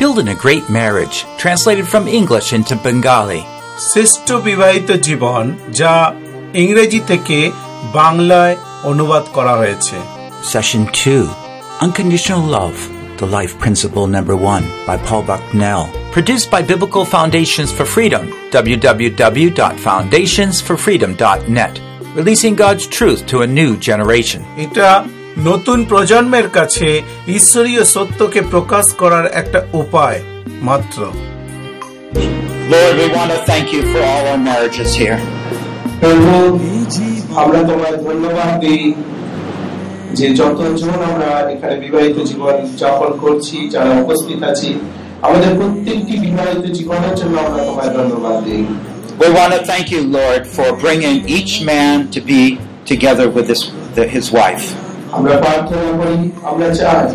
Building a Great Marriage, translated from English into Bengali. শ্রেষ্ঠ বিবাহিত জীবন যা ইংরেজি থেকে বাংলায় অনুবাদ করা হয়েছে Session 2 Unconditional Love, The Life Principle Number 1 by Paul Bucknell. Produced by Biblical Foundations for Freedom, www.foundationsforfreedom.net. Releasing God's truth to a new generation. এটা নতুন প্রজন্মের কাছে ঈশ্বরীয় সত্যকে প্রকাশ করার একটা উপায় মাত্র Lord, we want to thank you for all our marriages here. আমরা তোমায় ধন্যবাদ দিই যে যতজন আমরা এখানে বিবাহিত জীবন যাপন করছি যারা উপস্থিত আছি আমাদের প্রত্যেকটি বিবাহিত জীবনের জন্য আমরা তোমায় ধন্যবাদ দিই We want to thank you, Lord, for bringing each man to be together with his, his wife. আমরা প্রার্থনা করি আমরা চাই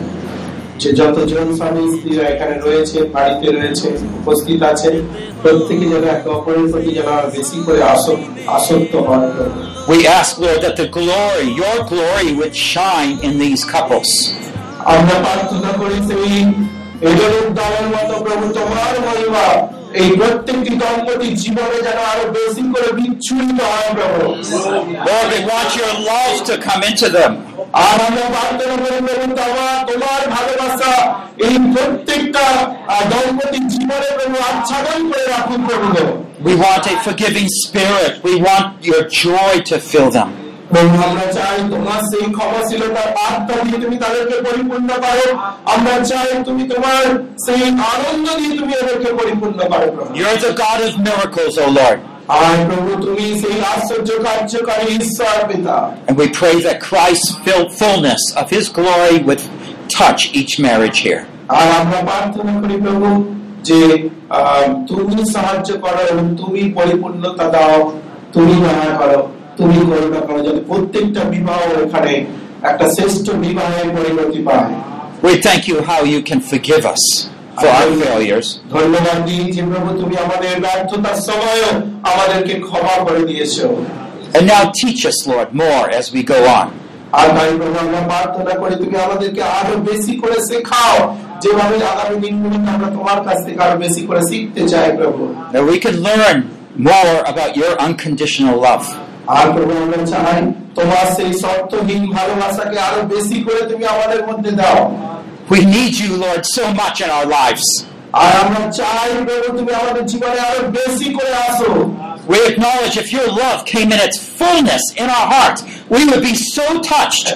যে যতজন স্বামী স্ত্রীরা এখানে রয়েছে বাড়িতে রয়েছে উপস্থিত আছে প্রত্যেকে যেন একে অপরের প্রতি যেন আরো বেশি করে আসক- আসক্ত হন We ask, Lord, that the glory, your glory, would shine in these couples. আমরা প্রার্থনা করি সেই এজনের দলের মতো প্রভু তোমার মহিমা এই প্রত্যেকটি দম্পতি জীবনে যেন আরো বেশি করে বিচ্ছুরিত হয় প্রভু Lord, we want your love to come into them. আর আমরা প্রার্থনা করি প্রভু তোমার তোমার ভালোবাসা এই প্রত্যেকটা আহ, দম্পতি জীবনে প্রভু আচ্ছাদন করে রাখুন প্রভু We want a forgiving spirit. We want your joy to fill them. প্রভু আমরা চাই তোমার সেই ক্ষমাশীলতার আত্মা দিয়ে তুমি তাদেরকে পরিপূর্ণ করো আমরা চাই তুমি তোমার সেই আনন্দ দিয়ে তুমি এদেরকে পরিপূর্ণ করো প্রভু You're the God of miracles, O Lord. আর প্রভু তুমি সেই আশ্চর্য কার্যকারী ঈশ্বর পিতা And we pray that Christ's filled fullness of his glory would touch each marriage here. আর আমরা প্রার্থনা করি প্রভু যে আহ, তুমি সাহায্য করো এবং তুমি পরিপূর্ণতা দাও তুমি দয়া করো তুমি করুণা করো যাতে প্রত্যেকটা বিবাহ এখানে একটা শ্রেষ্ঠ বিবাহের পরিণতি পায় We thank you how you can forgive us for our failures. ধন্যবাদ দিই যে প্রভু তুমি আমাদের ব্যর্থতার সময়ও আমাদেরকে ক্ষমা করে দিয়েছো And now teach us, Lord, more as we go on. আর তাই প্রভু আমরা প্রার্থনা করি তুমি আমাদেরকে আরো বেশি করে শেখাও যেভাবে আগামী দিনগুলিতে আমরা তোমার কাছ থেকে আরো বেশি করে শিখতে চাই প্রভু That we can learn more about your unconditional love. আর প্রভু আমরা চাই তোমার সেই শর্তহীন ভালোবাসাকে আরো বেশি করে তুমি আমাদের মধ্যে দাও We need you, Lord, so much in our lives. আর আমরা চাই প্রভু তুমি আমাদের জীবনে আরো বেশি করে আসো We acknowledge if your love came in its fullness in our hearts, we would be so touched.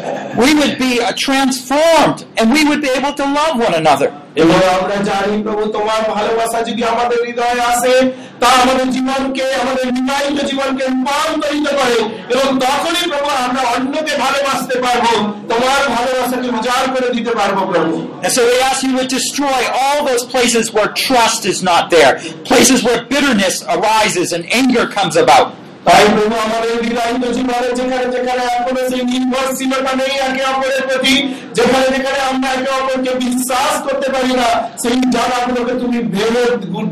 We would be uh, transformed and we would be able to love one another. এবং আমরা জানি প্রভু তোমার ভালোবাসা যদি আমাদের হৃদয়ে আসে তা আমাদের জীবনকে আমাদের বিবাহিত জীবনকে রূপান্তরিত করে এবং তখনই প্রভু আমরা অন্যকে ভালোবাসতে পারবো তোমার ভালোবাসাকে উজাড় করে দিতে পারবো প্রভু And so we ask you to destroy all those places where trust is not there, places where bitterness arises and anger comes about. তাই প্রভু আমাদের বিবাহিত জীবনে যেখানে যেখানে এখনও সেই নির্ভরশীলতা নেই একে অপরের প্রতি যেখানে যেখানে আমরা একে অপরকে বিশ্বাস করতে পারি না সেই জায়গাগুলোকে তুমি ভেবে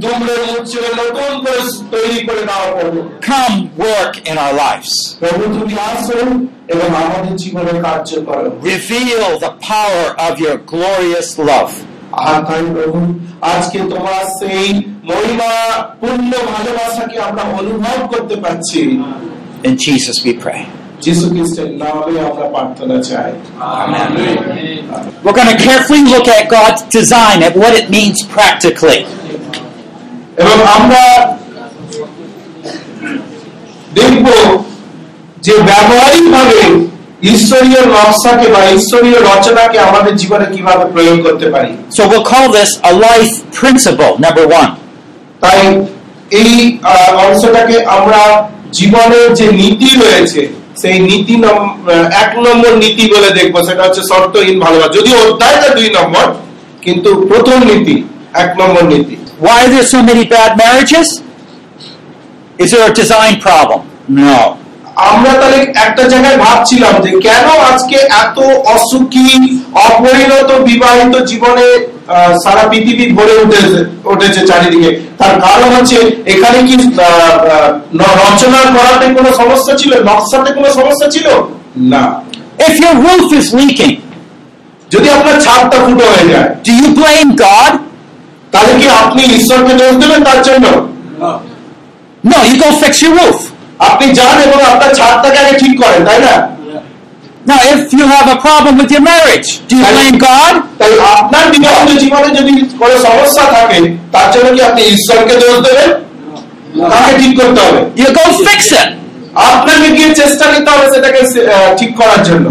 দুমড়ে মুছে নতুন করে তৈরি করে দাও প্রভু Come work in our lives. প্রভু তুমি আসো এবং আমাদের জীবনে কার্য করো Reveal the power of your glorious love. আর তাই প্রভু আজকে তোমার সেই মহিমা পূর্ণ ভালোবাসাকে আমরা অনুভব করতে পারছি In Jesus we pray. যিশু খ্রিস্টের নামে আমরা প্রার্থনা চাই We're going to carefully look at God's design, at what it means practically. এবং আমরা দেখব যে ব্যবহারিক ভাবে ঈশ্বরীয় নকশাকে বা ঈশ্বরীয় রচনাকে আমাদের জীবনে কিভাবে প্রয়োগ করতে পারি So we'll call this a life principle, number one. তাই এই অংশটাকে আমরা জীবনের যে নীতি রয়েছে, সেই নীতি এক নম্বর নীতি বলে দেখব, সেটা হচ্ছে শর্তহীন ভালোবাসা যদি অধ্যায়টা দুই নম্বর, কিন্তু প্রথম নীতি এক নম্বর নীতি Why are there so many bad marriages? Is there a design problem? No. আমরা তাহলে একটা জায়গায় ভাবছিলাম যে কেন আজকে এত অসুখী অপরিণত বিবাহিত জীবনে সারা পৃথিবী ভরে উঠেছে উঠেছে চারিদিকে। তার কারণ হচ্ছে এখানে কি রচনা করাতে কোনো সমস্যা ছিল? নকশাতে কোনো সমস্যা ছিল? না। If your roof is leaking, যদি আপনার ছাদটা ফুটো হয়ে যায় do you blame God? তাহলে কি আপনি ঈশ্বরকে দোষ দেবেন তার জন্য? No, you go fix your roof. আপনি যান এবং আপনার ছাদটাকে আগে ঠিক করেন তাই না Now, if you have a problem with your marriage, do you blame God? তাই আপনার বিবাহিত জীবনে যদি কোনো সমস্যা থাকে তার জন্য কি আপনি ঈশ্বরকে দোষ দেবেন তাকে ঠিক করতে হবে You go fix it. আপনাকে গিয়ে চেষ্টা নিতে হবে সেটাকে আহ, ঠিক করার জন্য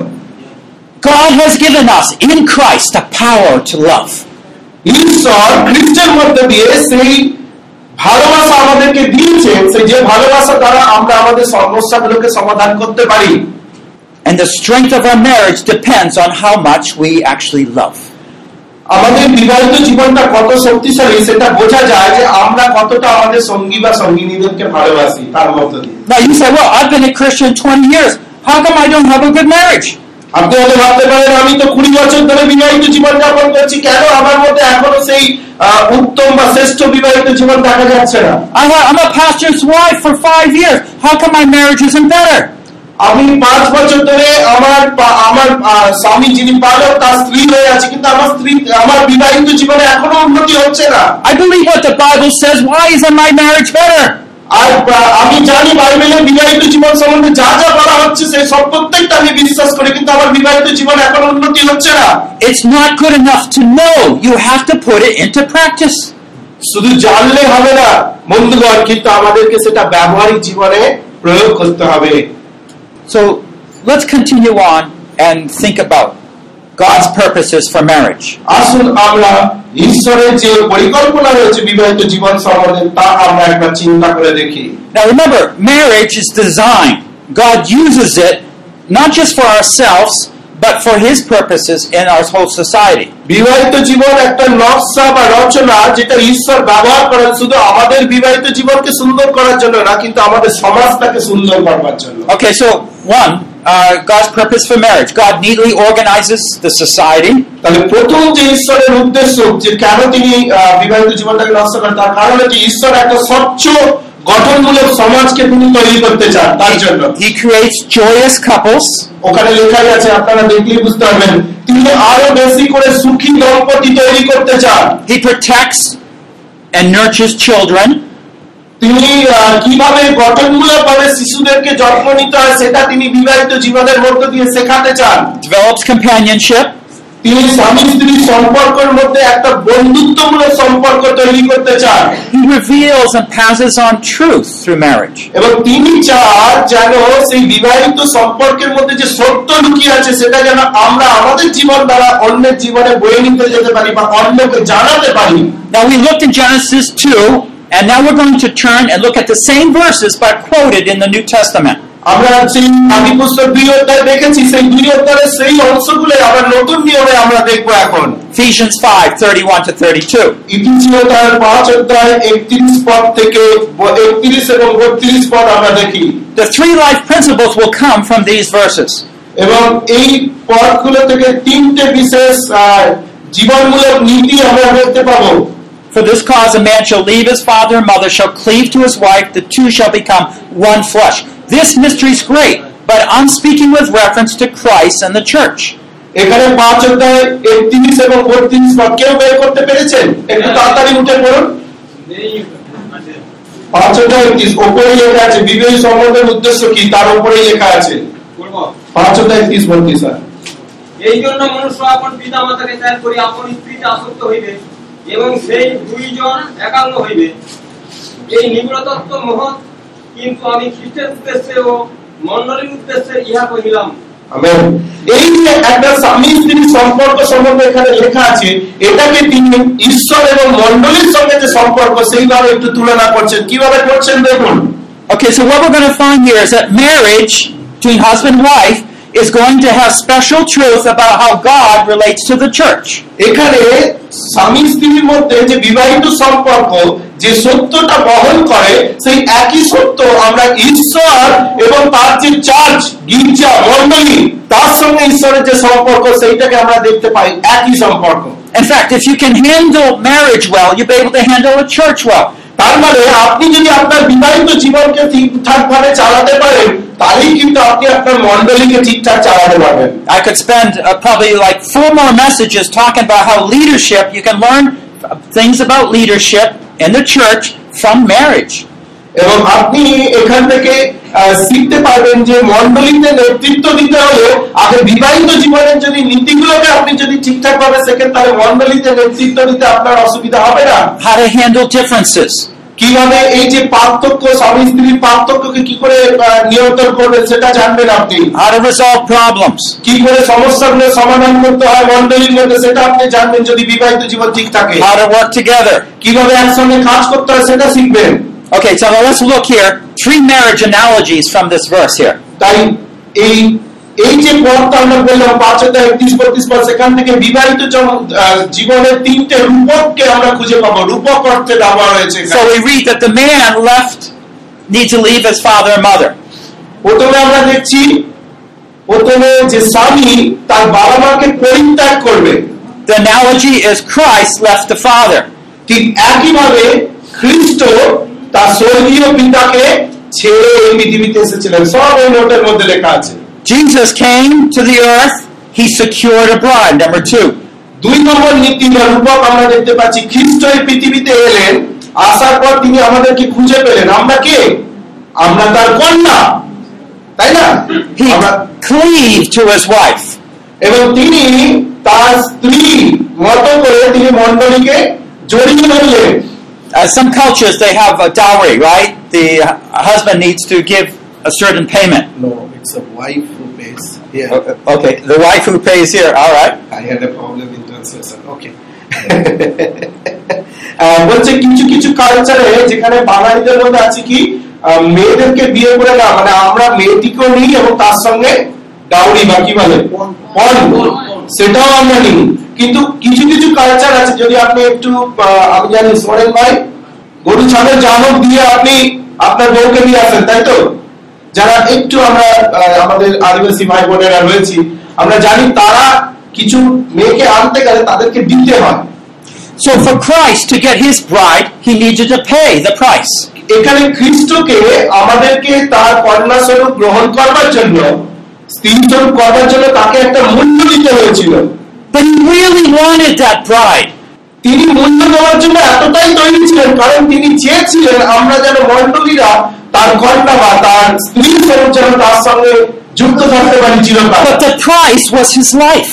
God has given us in Christ the power to love. ঈশ্বর খ্রিস্টের মধ্যে দিয়ে সেই ভালোবাসা আমাদেরকে দিয়েছেন সেই যে ভালোবাসা দ্বারা আমরা আমাদের সমস্যাগুলোকে সমাধান করতে পারি And the strength of our marriage depends on how much we actually love. আমাদের বিবাহিত জীবনটা কত শক্তিশালী সেটা বোঝা যায় যে আমরা কতটা আমাদের সঙ্গী বা সঙ্গিনীদেরকে ভালোবাসি তার মধ্য দিয়ে Now, you say, well, I've been a Christian 20 years. How come I don't have a good marriage? আপনি হয়তো ভাবতে পারেন আমি তো কুড়ি বছর ধরে বিবাহিত জীবন যাপন করছি কেন আমার মধ্যে এখনও সেই উত্তম বা শ্রেষ্ঠ বিবাহিত জীবন দেখা যাচ্ছে না I'm a pastor's wife for five years. How come my marriage isn't better? আমি পাঁচ বছর ধরে আমার আমার স্বামী যিনি পালক তার স্ত্রী হয়ে আছে কিন্তু আমার স্ত্রী আমার বিবাহিত জীবনে এখনও উন্নতি হচ্ছে না I believe what the Bible says. Why isn't my marriage better? আর আমি জানি বাইবেলে বিবাহিত জীবন সম্বন্ধে যা যা বলা হচ্ছে সেই সব প্রত্যেকটা আমি বিশ্বাস করি কিন্তু আমার বিবাহিত জীবন এখন উন্নতি হচ্ছে না It's not good enough to know. You have to put it into practice. শুধু জানলে হবে না বন্ধুগণ কিন্তু আমাদেরকে সেটা ব্যবহারিক জীবনে প্রয়োগ করতে হবে So let's continue on and think about God's purposes for marriage. আসুন আমরা ঈশ্বরের যে পরিকল্পনা রয়েছে বিবাহিত জীবন সম্বন্ধে তা আমরা একবার চিন্তা করে দেখি Now remember, marriage is designed. God uses it not just for ourselves, but for His purposes in our whole society. বিবাহিত জীবন একটা নকশা বা রচনা যেটা ঈশ্বর ব্যবহার করেন শুধু আমাদের বিবাহিত জীবনকে সুন্দর করার জন্য না কিন্তু আমাদের সমাজটাকে সুন্দর করবার জন্য Okay, so one, uh, God's purpose for marriage. God neatly organizes the society. তাহলে প্রথম যে ঈশ্বরের উদ্দেশ্য যে কেন তিনি আহ, বিবাহিত জীবনটাকে নষ্ট করেন তার কারণ হচ্ছে ঈশ্বর একটা স্বচ্ছ গঠনমূলক সমাজকে তিনি তৈরি করতে চান তার জন্য He creates joyous couples. ওখানে লেখাই আছে আপনারা দেখলেই বুঝতে পারবেন তিনি আরো বেশি করে সুখী দম্পতি তৈরি করতে চান He protects and nurtures children. তিনি কীভাবে গঠনমূলক ভাবে শিশুদেরকে যত্ন নিতে হয় সেটা তিনি বিবাহিত জীবনের মধ্য দিয়ে শেখাতে চান। Develops companionship, তিনি স্বামী স্ত্রী সম্পর্কের মধ্যে একটা বন্ধুত্বমূলক সম্পর্ক তৈরি করতে চান। He reveals and passes on truth through marriage. এবং তিনি চান যেন সেই বিবাহিত সম্পর্কের মধ্যে যে সত্য লুকিয়ে আছে সেটা যেন আমরা আমাদের জীবন দ্বারা অন্যের জীবনে বয়ে নিতে যেতে পারি বা অন্যকে জানাতে পারি। Now we looked in Genesis 2, and now we're going to turn and look at the same verses but quoted in the New Testament. আমরা সেই আদি পুস্তক দুই অধ্যায় দেখেছি সেই দুই অধ্যায়ের সেই অংশগুলো আবার নতুন নিয়মে আমরা দেখবো এখন Ephesians 5, 31 to 32. ইতিহাস তার পাঁচ অধ্যায় একত্রিশ পদ থেকে একত্রিশ এবং বত্রিশ পদ আমরা দেখি The three life principles will come from these verses. এবং এই পদগুলো থেকে তিনটে বিশেষ আহ, জীবনমূলক নীতি আমরা দেখতে পাবো For this cause a man shall leave his father and mother, shall cleave to his wife, the two shall become one flesh. This mystery is great, but I'm speaking with reference to Christ and the church. এখানে পাঁচ অধ্যায় একত্রিশ এবং বত্রিশ কেউ বের করতে পেরেছেন একটু তাড়াতাড়ি উঠে পড়ুন পাঁচ অধ্যায় একত্রিশ ওপরে লেখা আছে বিবাহী সম্বন্ধের উদ্দেশ্য কি তার উপরেই লেখা আছে পাঁচ অধ্যায় একত্রিশ বত্রিশ এই জন্য মনুষ্য আপন পিতা মাতাকে ত্যাগ করি আপন স্ত্রীতে আসক্ত হইবে এবং সেই দুইজন একাঙ্গ হইবে। এই নিগ্রতত্ব মহৎ কিন্তু আমি খ্রিস্টের উদ্দেশ্যে ও মন্ডলীর উদ্দেশ্যে ইহা কহিলাম। এই যে একটা স্বামী স্ত্রী সম্পর্ক সম্বন্ধে এখানে লেখা আছে এটাকে তিনি ঈশ্বর এবং মন্ডলীর সঙ্গে যে সম্পর্ক সেইভাবে একটু তুলনা করছেন। কীভাবে করছেন দেখুন। Okay, so what we're going to find here is that marriage between husband and wife is going to have special truth about how God relates to the church. এখানে স্বামী স্ত্রীর মধ্যে যে বিবাহিত সম্পর্ক যে সত্যটা বহন করে সেই একই সত্য আমরা ঈশ্বর এবং তার যে চার্চ গির্জা মন্ডলী তার সঙ্গে ঈশ্বরের যে সম্পর্ক সেইটাকে আমরা দেখতে পাই একই সম্পর্ক In fact, if you can handle marriage well, you'll be able to handle a church well. তার মানে আপনি যদি আপনার বিবাহিত জীবনকে ঠিকঠাক ভাবে চালাতে পারেন তাহলেই কিন্তু আপনি আপনার মন্ডলীকে ঠিকঠাক চালাতে পারবেন I could spend uh, probably like four more messages talking about how leadership, you can learn things about leadership in the church from marriage. এবং আপনি এখান থেকে আহ, শিখতে পারবেন যে মন্ডলীতে নেতৃত্ব দিতে হলে আগে বিবাহিত জীবনের যদি নীতিগুলোকে আপনি যদি ঠিকঠাক ভাবে শেখেন তাহলে মন্ডলীতে নেতৃত্ব দিতে আপনার অসুবিধা হবে না How to handle differences. কীভাবে এই যে পার্থক্য স্বামী স্ত্রীর পার্থক্যকে কি করে নিয়ন্ত্রণ করবেন সেটা জানবেন আপনি How to resolve problems. কি করে সমস্যাগুলো সমাধান করতে হয় মন্ডলীর মধ্যে সেটা আপনি জানবেন যদি বিবাহিত জীবন ঠিক থাকে How to work together. কীভাবে একসঙ্গে কাজ করতে হয় সেটা শিখবেন Okay, so let's look here. Three marriage analogies from this verse here. তাই এই এই যে পথটা আমরা বললাম পাঁচ হাজার একত্রিশ বত্রিশ পর সেখান থেকে বিবাহিত জীবনের তিনটে রূপককে আমরা খুঁজে পাবো। রূপক অর্থে ব্যবহার হয়েছে So we read that the man left, need to leave his father and mother. প্রথমে আমরা দেখছি প্রথমে যে স্বামী তার বাবা মাকে পরিত্যাগ করবে। The analogy is Christ left the father. ঠিক একইভাবে খ্রিস্ট তার স্বর্গীয় পিতাকে ছেড়ে এই পৃথিবীতে এসেছিলেন। সব এই নোটের মধ্যে লেখা আছে। Jesus came to the earth, he secured a bride, number two. দুই নম্বর নীতি বা রূপক আমরা দেখতে পাচ্ছি খ্রিস্ট এই পৃথিবীতে এলেন আসার পর তিনি আমাদেরকে খুঁজে পেলেন আমরা কে আমরা তার কন্যা তাই না He আমরা cleaved to his wife. এবং তিনি তার স্ত্রী মতো করে তিনি মন্ডলীকে জড়িয়ে ধরলেন Uh, some cultures, they have a dowry, right? The uh, husband needs to give a certain payment. No, It's a wife who pays. Uh, Okay, the wife who pays here, all right. I had a problem in translation. Okay. বলছে কিছু কিছু কালচারে যেখানে বাঙালিদের মধ্যে আছে কি মেয়েদেরকে বিয়ে করে না মানে আমরা মেয়েটিকেও নিই এবং তার সঙ্গে ডাউরি বা কি বলে পণ, সেটাও আমরা নিই কিন্তু কিছু কিছু কালচার আছে যদি আপনি একটু আমি জানি সোরেন ভাই গরু ছাগল জানক দিয়ে আপনি আপনার বউকে নিয়ে আসেন তাই তো যারা একটু আমরা আমাদের আদিবাসী ভাই বোনেরা রয়েছি আমরা জানি তারা কিছু মেয়েকে আনতে গেলে তাদেরকে দিতে হয় So for Christ to get his bride, he needed to pay the price. এখানে খ্রিস্টকে আমাদেরকে তার কন্যা স্বরূপ গ্রহণ করবার জন্য স্ত্রী স্বরূপ করবার জন্য তাকে একটা মূল্য দিতে হয়েছিল But he really wanted that bride. তিনি মূল্য দেওয়ার জন্য এতটাই তৈরি ছিলেন কারণ তিনি চেয়েছিলেন আমরা যেন মন্ডলীরা তার কন্যা বা তার স্ত্রী স্বরূপ যেন তার সঙ্গে যুক্ত থাকতে পারি চিরকাল But the price was his life.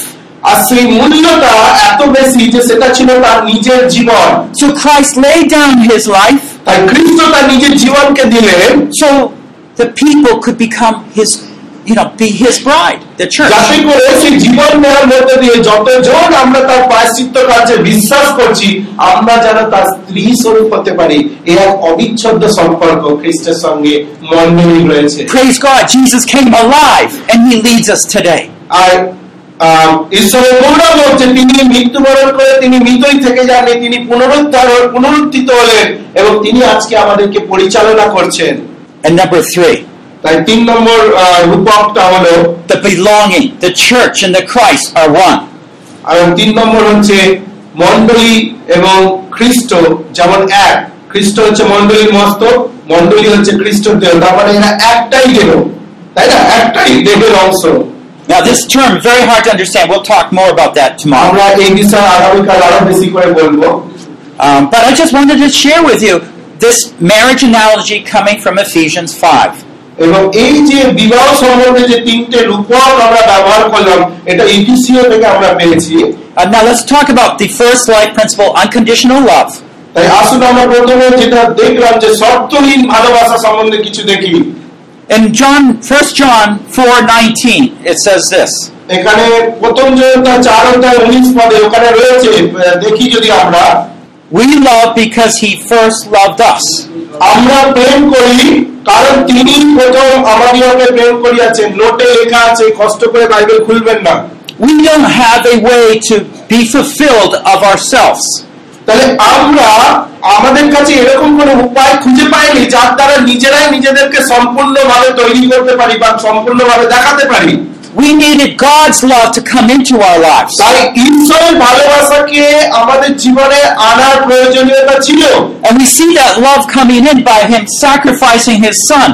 আর সেই মূল্যটা এত বেশি যে সেটা ছিল তার নিজের জীবন So Christ laid down his life তাই খ্রিস্ট তার নিজের জীবনকে দিলেন so the people could become his, you know, be his bride, the church. যাতে করে সেই জীবন দেওয়ার মধ্যে দিয়ে যতজন আমরা তার প্রায়শ্চিত্ত কাজে বিশ্বাস করছি আমরা যেন তার স্ত্রী স্বরূপ হতে পারি এ এক অবিচ্ছেদ্য সম্পর্ক খ্রিস্টের সঙ্গে মন্ডলী রয়েছে Praise God, Jesus came alive and he leads us today. আর ঈশ্বরের গৌরব হচ্ছে তিনি মৃত্যুবরণ করে তিনি মৃতই থেকে যাননি তিনি পুনরুদ্ধার পুনরুত্থিত হলেন এবং তিনি আজকে আমাদেরকে পরিচালনা করছেন And number three, তাই তিন নম্বর আহ, রূপকটা হলো the belonging. The church and the Christ are one. আর তিন নম্বর হচ্ছে মন্ডলী এবং খ্রিস্ট যেমন এক খ্রিস্ট হচ্ছে মন্ডলীর মস্তক মন্ডলী হচ্ছে খ্রিস্টর দেহ তার মানে এরা একটাই দেহ তাই না একটাই দেহের অংশ Now, this term very hard to understand. We'll talk more about that tomorrow. আমরা এই বিষয়ে আগামীকাল আরো বেশি করে বলবো Um, but I just wanted to share with you this marriage analogy coming from Ephesians 5. এবং এই যে বিবাহ সম্বন্ধে যে তিনটে রূপক আমরা ব্যবহার করলাম এটা ইফিসিও থেকে আমরা পেয়েছি Uh, now, let's talk about the first life principle unconditional love. তাই আসলে আমরা প্রথমে যেটা দেখলাম যে শর্তহীন ভালোবাসা সম্বন্ধে কিছু দেখি In John, 1 John 4:19, it says this. এখানে প্রথম যে চার অধ্যায় উনিশ পদে ওখানে রয়েছে দেখি যদি আমরা We love because he first loved us. আমরা প্রেম করি কারণ তিনি প্রথম আমাদিওকে প্রেম করিয়াছেন। নোটে লেখা আছে কষ্ট করে বাইবেল খুলবেন না। We don't have a way to be fulfilled of ourselves. তাহলে আমরা আমাদের কাছে এরকম কোন উপায় খুঁজে পাইনি যার দ্বারা নিজেরাই নিজেদেরকে সম্পূর্ণভাবে তৈরি করতে পারি বা সম্পূর্ণভাবে দেখাতে পারি। We needed God's love to come into our lives. তাই ঈশ্বরের ভালোবাসাকে আমাদের জীবনে আনার প্রয়োজনীয়তা ছিল And we see that love coming in by him sacrificing his son,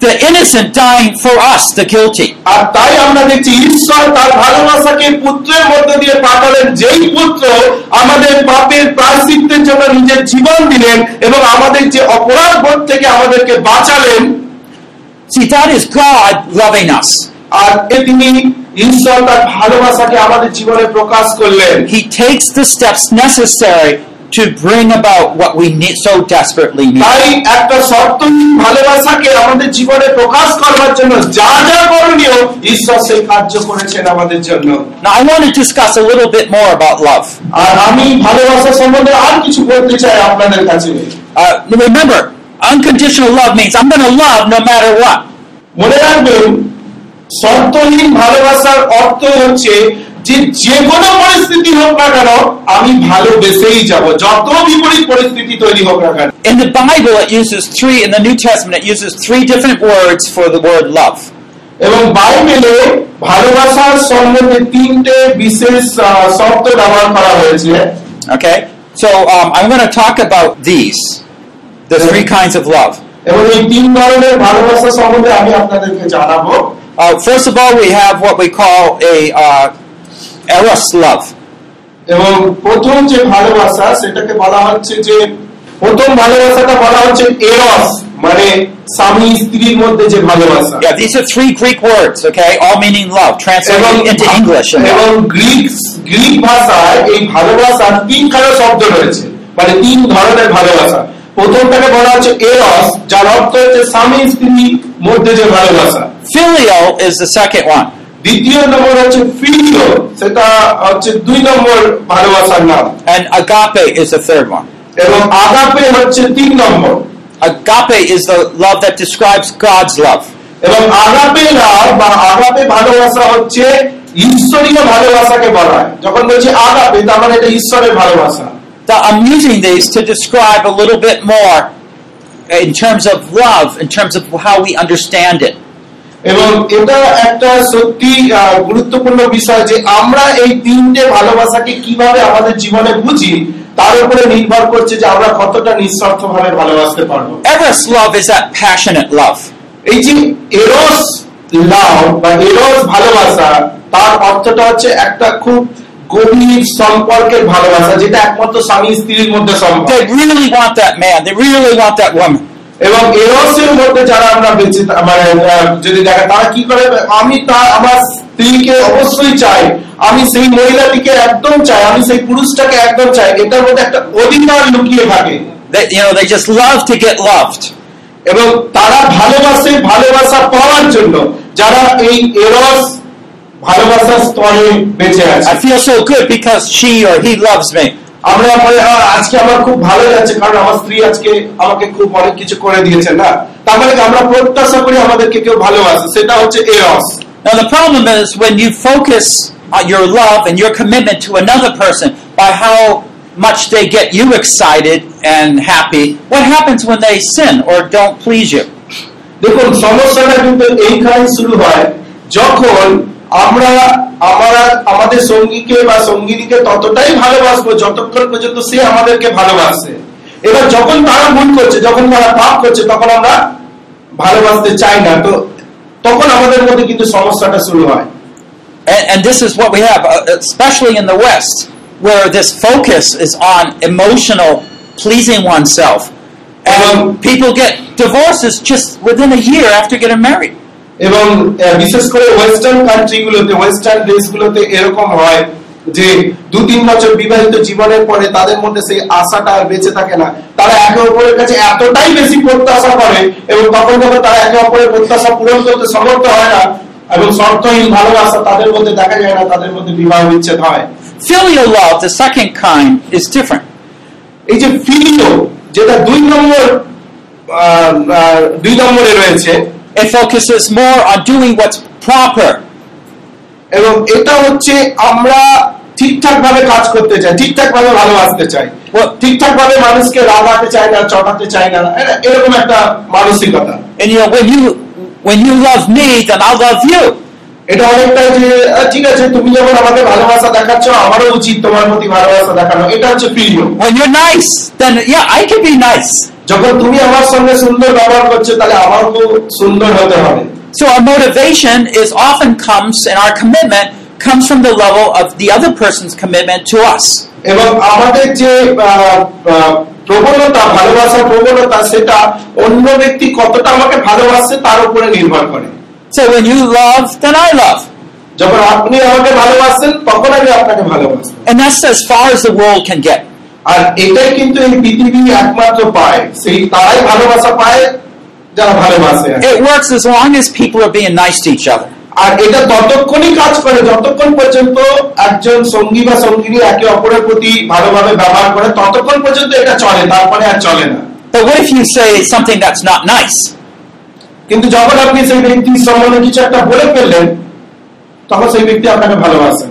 the innocent dying for us, the guilty. আর তাই আমরা দেখছি ঈশ্বর তার ভালোবাসাকে পুত্রের মধ্য দিয়ে পাঠালেন যেই পুত্র আমাদের পাপের প্রায়শ্চিত্ত জন্য নিজের জীবন দিলেন এবং আমাদের যে অপরাধ বোধ থেকে আমাদেরকে বাঁচালেন See, that is God loving us. আর এ তিনি ঈশ্বর তার ভালোবাসাকে আমাদের জীবনে প্রকাশ করলেন He takes the steps necessary to bring about what we need, so desperately need. তাই একটা শর্তহীন ভালোবাসাকে আমাদের জীবনে প্রকাশ করবার জন্য যা যা করণীয় ঈশ্বর সেই কার্য করেছেন আমাদের জন্য Now, I want to discuss a little bit more about love. আর আমি ভালোবাসা সম্বন্ধে আর কিছু বলতে চাই আপনাদের কাছে Uh, remember, unconditional love means I'm going to love no matter what. মনে রাখবেন শর্তহীন ভালোবাসার অর্থ হচ্ছে যে যে কোনো পরিস্থিতি হোক না কেন আমি ভালোবেসেই যাব যত বিপরীত পরিস্থিতি তৈরি হোক না কেন In the Bible, it uses three, in the New Testament, it uses three different words for the word love. এবং বাইবেলে ভালোবাসার সম্বন্ধে তিনটে বিশেষ শব্দ ব্যবহার করা হয়েছে Okay? So um, I'm going to talk about these, the three kinds of love. এবং এই তিন ধরনের ভালোবাসা সম্বন্ধে আমি আপনাদেরকে জানাব Uh, first of all, we have what we call a uh, eros love. এবং প্রথম যে ভালোবাসা সেটাকে বলা হচ্ছে যে প্রথম ভালোবাসাটা বলা হচ্ছে এরস মানে স্বামী স্ত্রীর মধ্যে যে ভালোবাসা Yeah, these are three Greek words, okay, all meaning love, translated into English. এবং গ্রিক গ্রিক ভাষায় এই ভালোবাসার তিনখানা শব্দ রয়েছে মানে তিন ধরনের ভালোবাসা প্রথমটাকে বলা হচ্ছে এরস যার অর্থ হচ্ছে স্বামী স্ত্রীর মধ্যে যে ভালোবাসা Filial is the second one. দ্বিতীয় নম্বর হচ্ছে ফিলিও সেটা হচ্ছে দুই নম্বর ভালোবাসার নাম And agape is the third one. এবং আগাপে হচ্ছে তিন নম্বর is the love that describes God's love. এবং আগাপে লাভ বা আগাপে ভালোবাসা হচ্ছে ঈশ্বরীয় ভালোবাসাকে বলা হয় যখন বলছি আগাপে তার মানে এটা ঈশ্বরের ভালোবাসা So I'm using these to describe a little bit more in terms of love, in terms of how we understand it. এবং এটা একটা সত্যি গুরুত্বপূর্ণ বিষয় যে আমরা এই তিনটে ভালোবাসাকে কীভাবে আমাদের জীবনে বুঝি তার উপরে নির্ভর করছে যে আমরা কতটা নিঃস্বার্থ ভাবে ভালোবাসতে পারব Eros love is that passionate love. এই যে এরস লাভ বা এরস ভালোবাসা তার অর্থটা হচ্ছে একটা খুব গভীর সম্পর্কের ভালোবাসা যেটা একমাত্র স্বামী স্ত্রীর মধ্যে সম্পর্ক। They really want that man, they really want that woman. এবং এরসের মধ্যে যারা আমরা বেঁচে মানে যদি দেখা তারা কি করে? আমি তার আমার স্ত্রীকে অবশ্যই চাই। আমি সেই মহিলাটিকে একদম চাই। আমি সেই পুরুষটাকে একদম চাই। এটার মধ্যে একটা অধিকার লুকিয়ে থাকে। They, you know, they just love to get loved. এবং তারা ভালোবাসে ভালোবাসা পাওয়ার জন্য। যারা এই এরস ভালোবাসার স্তরে বেঁচে আছে I feel so good because she or he loves me. আমরা মনে হয় আজকে আমার খুব ভালো যাচ্ছে কারণ আমার স্ত্রী আজকে আমাকে খুব অনেক কিছু করে দিয়েছে না তার মানে কি আমরা প্রত্যাশা করি আমাদেরকে কেউ ভালোবাসে সেটা হচ্ছে এরস Now the problem is when you focus on your love and your commitment to another person by how much they get you excited and happy, what happens when they sin or don't please you? দেখুন সমস্যাটা কিন্তু এইখানে শুরু হয় যখন আমরা আমরা আমাদের সঙ্গীকে বা সঙ্গিনীকে ততটাই ভালোবাসবো যতক্ষণ পর্যন্ত সে আমাদেরকে ভালোবাসে এবার যখন তারা ভুল করছে যখন তারা পাপ করছে তখন আমরা ভালোবাসতে চাই না তো তখন আমাদের মধ্যে কিন্তু সমস্যাটা শুরু হয় And, and this is what we have, uh, especially in the West, where this focus is on emotional pleasing oneself. And people get divorces just within a year after getting married. এবং বিশেষ করে western country গুলোতে western দেশগুলোতে এরকম হয় যে দু তিন বছর বিবাহিত জীবনের পরে তাদের মধ্যে সেই আশাটা আর বেঁচে থাকে না তারা একে অপরের কাছে এতটাই বেশি প্রত্যাশা করে এবং তখন যখন তারা একে অপরের প্রত্যাশা পূরণ করতে সমর্থ হয় না এবং শর্তহীন ভালোবাসা তাদের মধ্যে দেখা যায় না তাদের মধ্যে বিবাহ বিচ্ছেদ হয় Filial love, the second kind, is different. এই যে ফিলিও যেটা দুই নম্বর দুই নম্বরে রয়েছে It focuses more on doing what's proper. এবং এটা হচ্ছে আমরা ঠিকঠাক ভাবে কাজ করতে চাই ঠিকঠাক ভাবে ভালোবাসতে চাই ঠিকঠাক ভাবে মানুষকে রাগাতে চাই না চটাতে চাই না এ- এরকম একটা মানসিকতা And you know, when you when you love me, then I'll love you. এটা অনেকটা যে আহ, ঠিক আছে তুমি যখন আমাকে ভালোবাসা দেখাচ্ছ আমারও উচিত তোমার প্রতি ভালোবাসা দেখানো এটা হচ্ছে প্রিয় When you're nice, then yeah, I can be nice. যখন তুমি আমার সঙ্গে সুন্দর ব্যবহার করছো তাহলে আমারও সুন্দর হতে হবে So our motivation is often comes in our commitment comes from the level of the other person's commitment to us. এবং আমাদের যে আহ, আহ, প্রবণতা ভালোবাসার প্রবণতা সেটা অন্য ব্যক্তি কতটা আমাকে ভালোবাসছে তার উপরে নির্ভর করে So when you love, then I love. যখন আপনি আমাকে ভালোবাসছেন তখন আমি আপনাকে ভালোবাসি And that's as far as the world can get. আর এটাই কিন্তু এই পৃথিবী একমাত্র পায় সেই তারাই ভালোবাসা পায় যারা ভালোবাসে It works as long as people are being nice to each other. আর এটা ততক্ষণই কাজ করে যতক্ষণ পর্যন্ত একজন সঙ্গী বা সঙ্গিনী একে অপরের প্রতি ভালোভাবে ব্যবহার করে ততক্ষণ পর্যন্ত এটা চলে তারপরে আর চলে না But what if you say something that's not nice? কিন্তু যখন আপনি সেই ব্যক্তির সম্বন্ধে কিছু একটা বলে ফেললেন তখন সেই ব্যক্তি আপনাকে ভালোবাসে না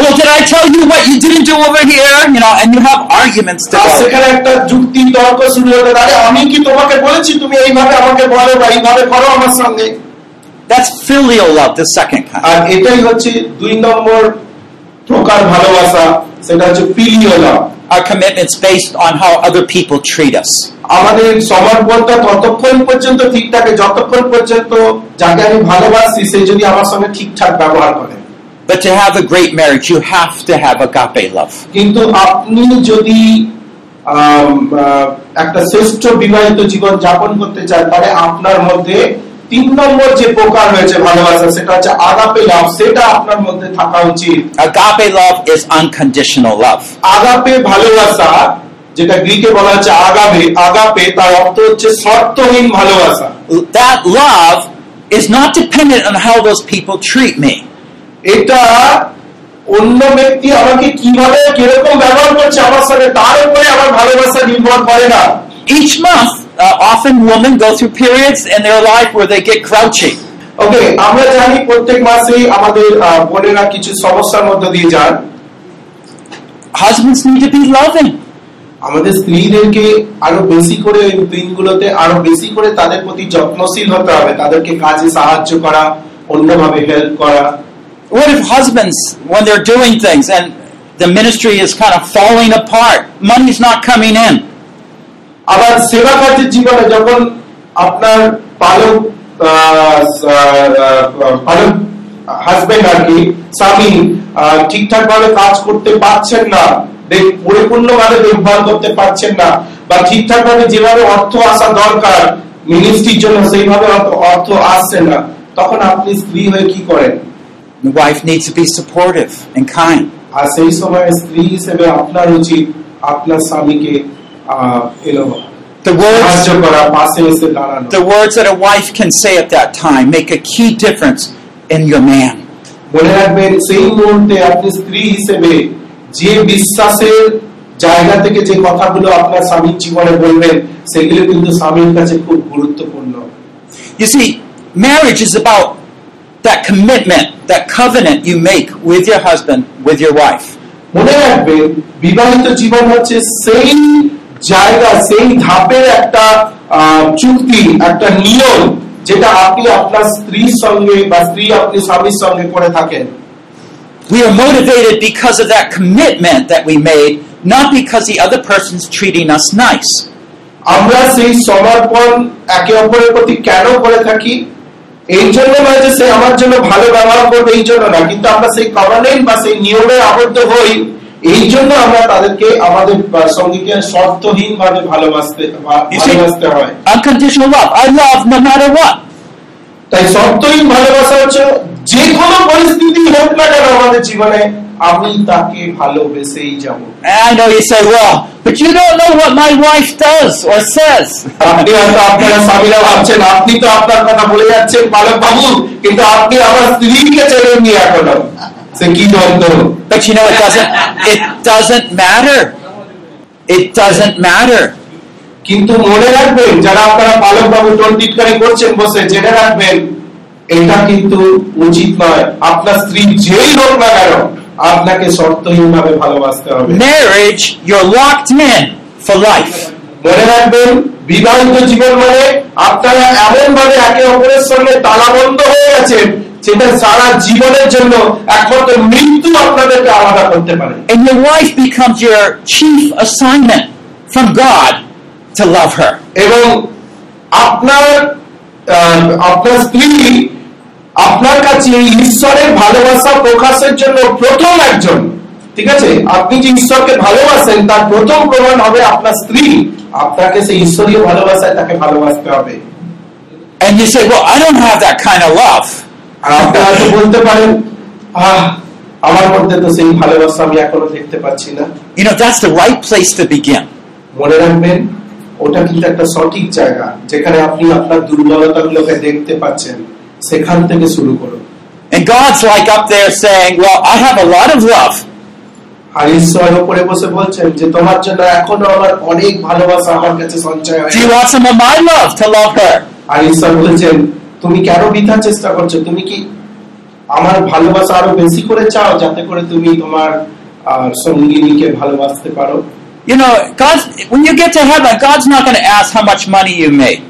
well, did I tell you what you didn't do over here? You know, and you have arguments to R go. সেখানে একটা যুক্তি তর্ক শুরু হতে পারে আমি কি তোমাকে বলেছি তুমি এইভাবে আমাকে বলো বা এইভাবে করো আমার সঙ্গে That's filial love, the second kind. আর এটাই হচ্ছে দুই নম্বর প্রকার ভালোবাসা সেটা হচ্ছে প্রিয় লাভ Our commitment's based on how other people treat us. আমাদের সমর্পণটা ততক্ষণ পর্যন্ত ঠিক থাকে যতক্ষণ পর্যন্ত যাকে আমি ভালোবাসি সে যদি আমার সঙ্গে ঠিকঠাক ব্যবহার করে But to have a great marriage, you have to have agape love. কিন্তু আপনি যদি আম, আহ, একটা শ্রেষ্ঠ বিবাহিত জীবন যাপন করতে চান তাহলে আপনার মধ্যে তিন নম্বর যে প্রকার রয়েছে ভালোবাসা সেটা হচ্ছে আগাপে লাভ সেটা আপনার মধ্যে থাকা উচিত Agape love is unconditional love. Agape ভালোবাসা যেটা গ্রিকে বলা হচ্ছে আগাবে আগাপে তার অর্থ হচ্ছে শর্তহীন ভালোবাসা That love is not dependent on how those people treat me. এটা অন্য ব্যক্তি আমাকে কীভাবে কীরকম ব্যবহার করছে আমার সঙ্গে তার উপরে আমার ভালোবাসা নির্ভর করে না Each month, uh, often women go through periods in their life where they get grouchy. ওকে আমরা জানি প্রত্যেক মাসেই আমাদের বোনেরা কিছু সমস্যার মধ্যে দিয়ে যান Husbands need to be loving. আমাদের স্ত্রীদেরকে আরও বেশি করে এই দিনগুলোতে আরও বেশি করে তাদের প্রতি যত্নশীল হতে হবে তাদেরকে কাজে সাহায্য করা অন্যভাবে হেল্প করা What if husbands, when they're doing things and the ministry is kind of falling apart, money's not coming in, husband আর কি স্বামী ঠিকঠাক ভাবে কাজ করতে পারছেন না পরিপূর্ণভাবে দেখভাল করতে পারছেন না বা ঠিকঠাক ভাবে যেভাবে অর্থ আসা দরকার মিনিস্ট্রির জন্য সেইভাবে অর্থ আসছে না তখন আপনি স্ত্রী হয়ে কি করেন? the wife needs to be supportive and kind. আর সেই সময় স্ত্রী হিসেবে আপনার উচিত আপনার স্বামীকে আহ এলো The words, সাহায্য করা পাশে এসে দাঁড়ানো the words that a wife can say at that time make a key difference in your man. মনে রাখবেন সেই মুহূর্তে আপনি স্ত্রী হিসেবে যে বিশ্বাসের জায়গা থেকে যে কথাগুলো আপনার স্বামীর জীবনে বলবেন সেগুলো কিন্তু স্বামীর কাছে খুব গুরুত্বপূর্ণ You see, marriage is about that commitment, that covenant you make with your husband, with your wife. মনে রাখবেন বিবাহিত জীবন হচ্ছে সেই জায়গা সেই ধাপের একটা চুক্তি একটা নিয়ম যেটা আপনি আপনার স্ত্রীর সঙ্গে বা স্ত্রী আপনি স্বামীর সঙ্গে করে থাকেন We are motivated because of that commitment that we made, not because the other person's treating us nice. আমরা সেই সমর্পণ একে অপরের প্রতি কেন করে থাকি এই জন্য নয় যে সে আমার জন্য ভালো ব্যবহার করবে এই জন্য না কিন্তু আমরা সেই কভারেন্ট বা সেই নিয়মে আবদ্ধ হই এই জন্য আমরা তাদেরকে আমাদের সঙ্গীকে শর্তহীন ভাবে ভালোবাসতে ভালোবাসতে হয় what. তাই শর্তহীন ভালোবাসা হচ্ছে যে কোনো পরিস্থিতি হোক না কেন আমাদের জীবনে আমি তাকে ভালোবেসেই যাব And I know you say, well, but you don't know what my wife does or says. আপনি হয়তো আপনারা স্বামীরা ভাবছেন আপনি তো আপনার কথা বলে যাচ্ছেন বাবু কিন্তু আপনি আমার স্ত্রীকে ছেড়ে নিয়ে এখনও সে কি দ্বন্দ্ব But you know, it doesn't, it doesn't matter. It doesn't matter. কিন্তু মনে রাখবেন যারা আপনারা পালক বাবু টোন টিটকারি করছেন বসে জেনে রাখবেন এটা কিন্তু উচিত নয় আপনার স্ত্রী যেই হোক না কেন আপনাকে শর্তহীন ভাবে ভালোবাসতে হবে Marriage, you're locked in for life. মনে রাখবেন বিবাহিত জীবন মানে আপনারা এমন ভাবে একে অপরের সঙ্গে তালাবন্ধ হয়ে গেছেন যেটা সারা জীবনের জন্য একমাত্র মৃত্যু আপনাদেরকে আলাদা করতে পারে And your wife becomes your chief assignment from God to love her. এবং আপনার আপনার স্ত্রী আপনার কাছে ঈশ্বরের ভালোবাসা প্রকাশের জন্য প্রথম একজন। ঠিক আছে? আপনি যে ঈশ্বরকে ভালোবাসেন তার প্রথম প্রমাণ হবে আপনার স্ত্রী। আপনাকে সেই ঈশ্বরীয় ভালোবাসায় তাকে ভালোবাসতে হবে। And you say, Well, I don't have that kind of love. আপনি হয়তো বলতে পারেন আহ আমার মধ্যে তো সেই ভালোবাসা আমি এখনও দেখতে পাচ্ছি না। You know, that's the right place to begin. মনে রাখবেন ওটা কিন্তু একটা সঠিক জায়গা যেখানে আপনি আপনার দুর্বলতাগুলোকে দেখতে পাচ্ছেন। সেখান থেকে শুরু করুন And God's like up there saying, Well, I have a lot of love. আর ঈশ্বর উপরে বসে বলছেন যে তোমার জন্য এখনও আমার অনেক ভালোবাসা আমার কাছে সঞ্চয় Do you want some of my love to love her? আর ঈশ্বর বলেছেন তুমি কেন বৃথা চেষ্টা করছ তুমি কি আমার ভালোবাসা আরও বেশি করে চাও যাতে করে তুমি তোমার সঙ্গিনীকে ভালোবাসতে পারো You know, God's, when you get to heaven, God's not going to ask how much money you made.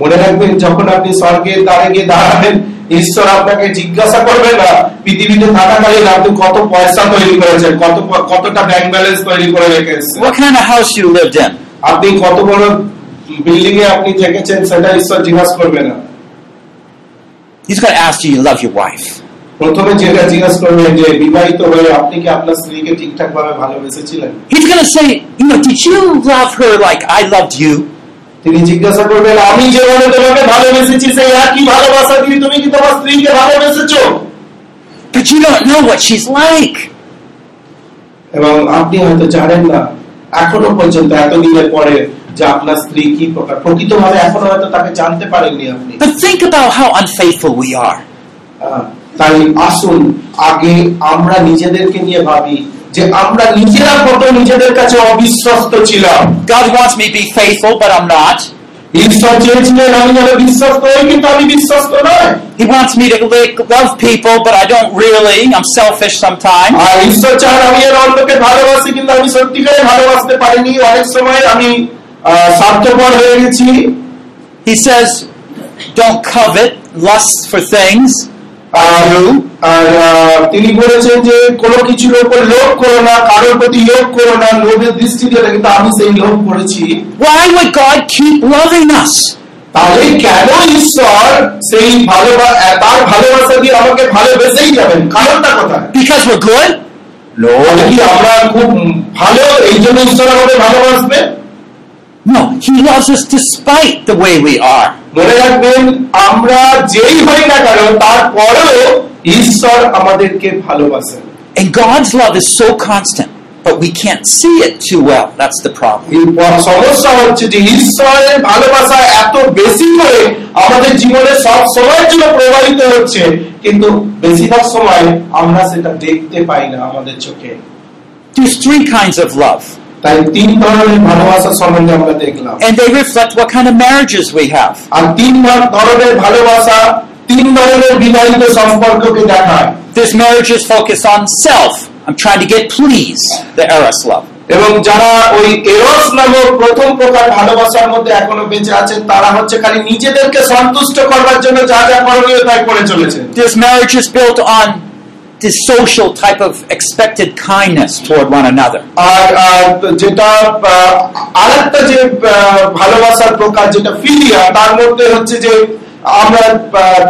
মনে রাখবেন যখন আপনি স্বর্গের দ্বারে গিয়ে দাঁড়াবেন ঈশ্বর আপনাকে জিজ্ঞাসা করবে না পৃথিবীতে থাকাকালীন আপনি কত পয়সা তৈরি করেছেন কত কতটা ব্যাংক ব্যালেন্স তৈরি করে রেখে এসেছেন What kind of house you lived in? আপনি কত বড় বিল্ডিং এ আপনি থেকেছেন সেটা ঈশ্বর জিজ্ঞাসা করবে না He's going to ask you, you love your wife. প্রথমে যেটা জিজ্ঞাসা করবেন যে বিবাহিত হয়ে আপনি কি আপনার স্ত্রীকে ঠিকঠাক ভাবে ভালোবেসেছিলেন He's going to say, you know, did you love her like I loved you? তিনি জিজ্ঞাসা করবেন আমি যেভাবে তোমাকে ভালোবেসেছি সেই একই ভালোবাসা দিয়ে তুমি কি তোমার স্ত্রীকে ভালোবেসেছো But you don't know what she's like. এবং আপনি হয়তো জানেন না এখনও পর্যন্ত এতদিনের পরে যে আপনার স্ত্রী কি প্রকার প্রকৃতভাবে এখনও হয়তো তাকে জানতে পারেননি আপনি But think about how unfaithful we are. তাই আসুন আগে আমরা নিজেদেরকে নিয়ে ভাবি যে আমরা নিজেরা কত নিজেদের কাছে অবিশ্বস্ত ছিলাম God wants me to be faithful, but I'm not. ঈশ্বর চেয়েছিলেন আমি যেন বিশ্বস্ত হই কিন্তু আমি বিশ্বস্ত নয় He wants me to like, love people, but I don't really. I'm selfish sometimes. আর ঈশ্বর চান আমি যেন অন্যকে ভালোবাসি কিন্তু আমি সত্যিকারে ভালোবাসতে পারিনি অনেক সময় আমি আহ, স্বার্থপর হয়ে গেছি He says, don't covet, lust for things. আর তিনি বলেছেন যে কোনো কিছুর উপর লোভ করো না কারোর প্রতি লোভ করো না লোভের কিন্তু আমি সেই লোভ করেছি Why would God keep loving us? তাহলে কেন ঈশ্বর সেই ভালোবাসা তার ভালোবাসা দিয়ে আমাকে ভালোবেসেই যাবেন কারণটা কোথায় we're good? তাহলে কি আমরা খুব ভালো এই জন্য ঈশ্বর আমাদের ভালোবাসবে No, He loves us despite the way we are. মনে রাখবেন আমরা যেই হই না কেন তারপরেও ঈশ্বর আমাদেরকে ভালোবাসেন And God's love is so constant, but we can't see it too well. That's the problem. সমস্যা হচ্ছে যে ঈশ্বরের ভালোবাসা এত বেশি করে আমাদের জীবনে সব সময়ের জন্য প্রবাহিত হচ্ছে কিন্তু বেশিরভাগ সময় আমরা সেটা দেখতে পাই না আমাদের চোখে There's three kinds of love, তাই তিন ধরনের ভালোবাসা সম্বন্ধে আমরা দেখলাম and they reflect what kind of marriages we have. আর তিন ধর- ধরনের ভালোবাসা তিন ধরনের বিবাহিত সম্পর্ককে দেখায় This marriage is focused on self. I'm trying to get please, the Eros love. এবং যারা ওই এরস নামক প্রথম প্রকার ভালোবাসার মধ্যে এখনো বেঁচে আছেন তারা হচ্ছে খালি নিজেদেরকে সন্তুষ্ট করবার জন্য যা যা করণীয় তাই করে চলেছেন This marriage is built on this social type of expected kindness toward one another. আর আর যেটা আর একটা যে আহ, ভালোবাসার প্রকার যেটা ফিলিয়া তার মধ্যে হচ্ছে যে আমরা আহ,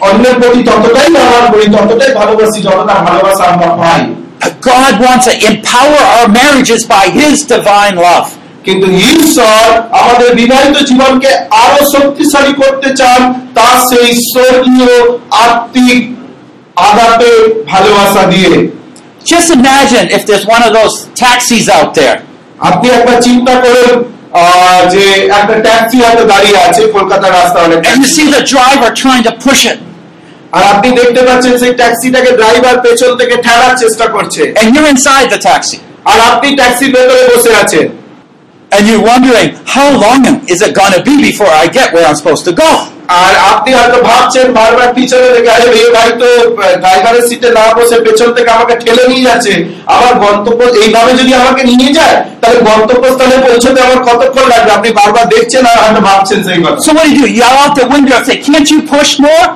অন্যের প্রতি ততটাই ব্যবহার করি ততটাই ভালোবাসি যতটা ভালোবাসা আমরা পাই But God wants to empower our marriages by His divine love. কিন্তু ঈশ্বর আমাদের বিবাহিত জীবনকে আরো শক্তিশালী করতে চান তার সেই স্বর্গীয় আত্মিক আঘাতে ভালোবাসা দিয়ে Just imagine if there's one of those taxis out there, আপনি একবার চিন্তা করুন আহ, যে একটা ট্যাক্সি হয়তো দাঁড়িয়ে আছে কলকাতার রাস্তা অনেক and you see the driver trying to push it, আর আপনি দেখতে পাচ্ছেন সেই ট্যাক্সিটাকে ড্রাইভার পেছন থেকে ঠেলার চেষ্টা করছে and you're inside the taxi, আর আপনি ট্যাক্সির ভেতরে বসে আছেন and you're wondering, how long is it going to be before I get where I'm supposed to go? আর আপনি হয়তো ভাবছেন বারবার পিছনে দেখে আরে এই ভাই তো ড্রাইভারের সিটে না বসে পেছন থেকে আমাকে ঠেলে নিয়ে যাচ্ছে আমার গন্তব্য এইভাবে যদি আমাকে নিয়ে যায় তাহলে গন্তব্যস্থলে পৌঁছতে আমার কতক্ষণ লাগবে আপনি বারবার দেখছেন আর হয়তো ভাবছেন সেই কথা So what do you do? Yell out the window say, Can't you push more?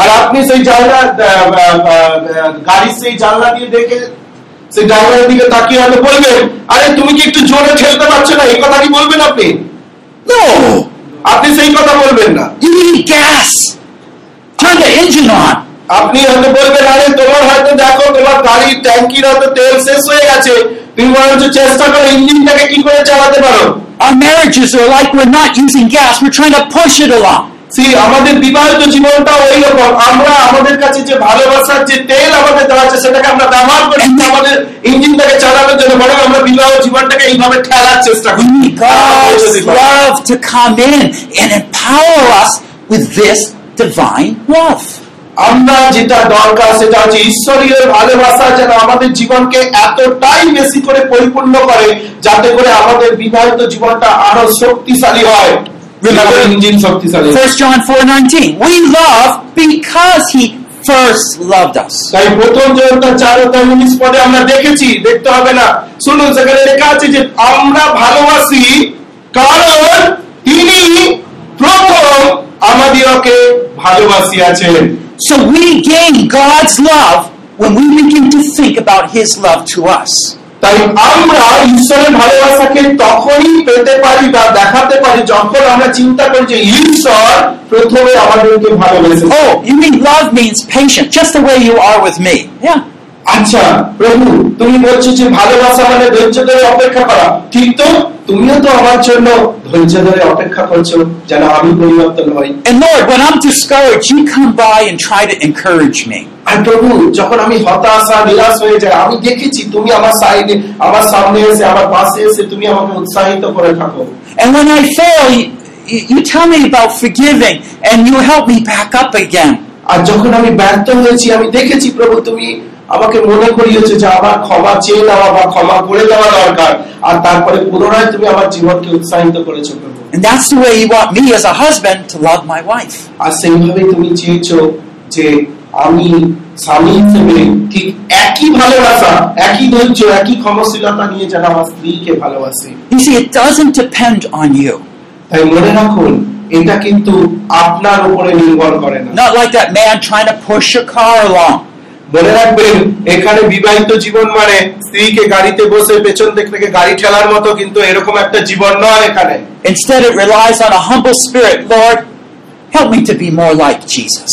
আর আপনি সেই জানলা গাড়ির সেই জানলা দিয়ে দেখে সেই ড্রাইভারের দিকে তাকিয়ে হয়তো বলবেন আরে তুমি কি একটু জোরে ঠেলতে পারছ না এই কথা কি বলবেন আপনি No! আপনি সেই কথা বলবেন না You need gas! Turn the engine on! আপনি হয়তো বলবেন আরে তোমার হয়তো দেখো তোমার গাড়ির ট্যাঙ্কির হয়তো তেল শেষ হয়ে গেছে তুমি বরঞ্চ চেষ্টা করো ইঞ্জিনটাকে কি করে চালাতে পারো Our marriages are like we're not using gas, we're trying to push it along. আমাদের বিবাহিত জীবনটা ওই রকম আমরা আমাদের কাছে যে ভালোবাসার যে তেল আমাদের দেওয়া আছে সেটাকে আমরা ব্যবহার করি। আমাদের ইঞ্জিনটাকে চালানোর জন্য বরং আমরা বিবাহ জীবনটাকে এইভাবে ঠেলার চেষ্টা করি। Need God's love to come in and empower us with this divine love. আমরা যেটা দরকার সেটা হচ্ছে ঈশ্বরীয় ভালোবাসা যেন আমাদের জীবনকে এতটাই বেশি করে পরিপূর্ণ করে যাতে করে আমাদের বিবাহিত জীবনটা আরও শক্তিশালী হয়। হয়। 1 John 4:19. We love because he first loved us. তাই প্রথম জনতা চার অধ্যায় উনিশ পদে আমরা দেখেছি দেখতে হবে না শুনুন সেখানে লেখা আছে যে আমরা ভালোবাসি কারণ তিনি প্রথম আমাদিওকে ভালোবাসিয়াছেন So we gain God's love when we begin to think about his love to us. তাই আমরা ঈশ্বরের ভালোবাসাকে তখনই পেতে পারি বা দেখাতে পারি যখন আমরা চিন্তা করি যে ঈশ্বর প্রথমে আমাদেরকে ভালোবেসে ও you mean love means patient, just the way you are with me. আচ্ছা প্রভু তুমি বলছো যে ভালোবাসা মানে ধৈর্য ধরে অপেক্ষা করা। ঠিক তো? তুমিও তো আমার জন্য ধৈর্য ধরে অপেক্ষা করছো যেন আমি পরিবর্তন হই And Lord, when I'm discouraged, you come by and try to encourage me. আর প্রভু যখন আমি হতাশা নিরাশ হয়ে যাই আমি দেখেছি তুমি আমার সাইডে আমার সামনে এসে আমার পাশে এসে তুমি আমাকে উৎসাহিত করে থাকো And when I fail, you, you tell me about forgiving and you help me back up again. আর যখন আমি ব্যর্থ হয়েছি আমি দেখেছি প্রভু তুমি আমাকে মনে করিয়েছো যে আমার ক্ষমা চেয়ে নেওয়া বা ক্ষমা করে দেওয়া দরকার আর তারপরে পুনরায় তুমি আমার জীবনকে উৎসাহিত করেছ And that's the way you want me as a husband to love my wife. আর তুমি চেয়েছো যে আমি স্বামী হিসেবে ঠিক একই ভালোবাসা একই ধৈর্য একই ক্ষমশীলতা নিয়ে যেন আমার স্ত্রীকে ভালোবাসি You see, it doesn't depend on you. তাই মনে রাখুন এটা কিন্তু আপনার উপরে নির্ভর করে না Not like that man trying to push your car along. মনে রাখবেন এখানে বিবাহিত জীবন মানে স্ত্রীকে গাড়িতে বসে পেছন থেকে গাড়ি ঠেলার মতো কিন্তু এরকম একটা জীবন নয় এখানে Instead, it relies on a humble spirit. Lord, help me to be more like Jesus.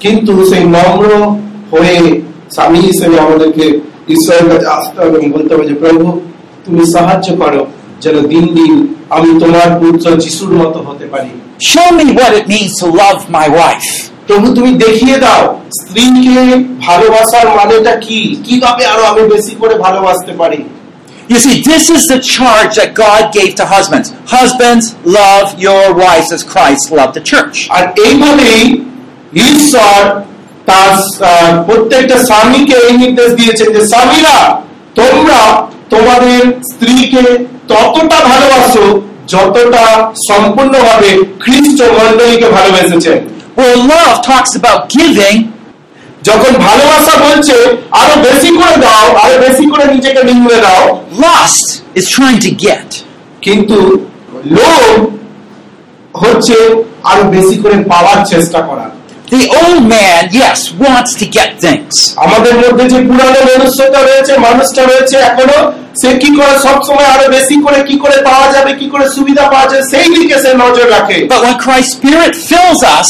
কিন্তু সেই নম্র হয়ে স্বামী হিসেবে আমাদেরকে ঈশ্বরের কাছে আসতে হবে এবং বলতে হবে যে প্রভু তুমি সাহায্য করো যেন দিন দিন আমি তোমার পুত্র যিশুর মতো হতে পারি Show me what it means to love my wife. প্রভু তুমি দেখিয়ে দাও স্ত্রীকে ভালোবাসার মানেটা কি কীভাবে আরও আমি বেশি করে ভালোবাসতে পারি You see, this is the charge that God gave to husbands. Husbands, love your wives as Christ loved the church. আর এইভাবেই ঈশ্বর তার প্রত্যেকটা স্বামীকে এই নির্দেশ দিয়েছেন যে স্বামীরা তোমরা তোমাদের স্ত্রীকে ততটা ভালোবাসো যতটা সম্পূর্ণভাবে খ্রিস্ট মন্ডলীকে ভালোবেসেছেন Where love talks about giving, যখন ভালোবাসা বলছে আরও বেশি করে দাও আরও বেশি করে নিজেকে নিংড়ে দাও lust is trying to get. কিন্তু লোভ হচ্ছে আরও বেশি করে পাওয়ার চেষ্টা করা The old man, yes, wants to get things. আমাদের মধ্যে যে পুরানো মনুষ্যতা রয়েছে মানুষটা রয়েছে এখনও সে কি করে সবসময় আরও বেশি করে কি করে পাওয়া যাবে কি করে সুবিধা পাওয়া যাবে সেই দিকে সে নজর রাখে But when Christ's Spirit fills us,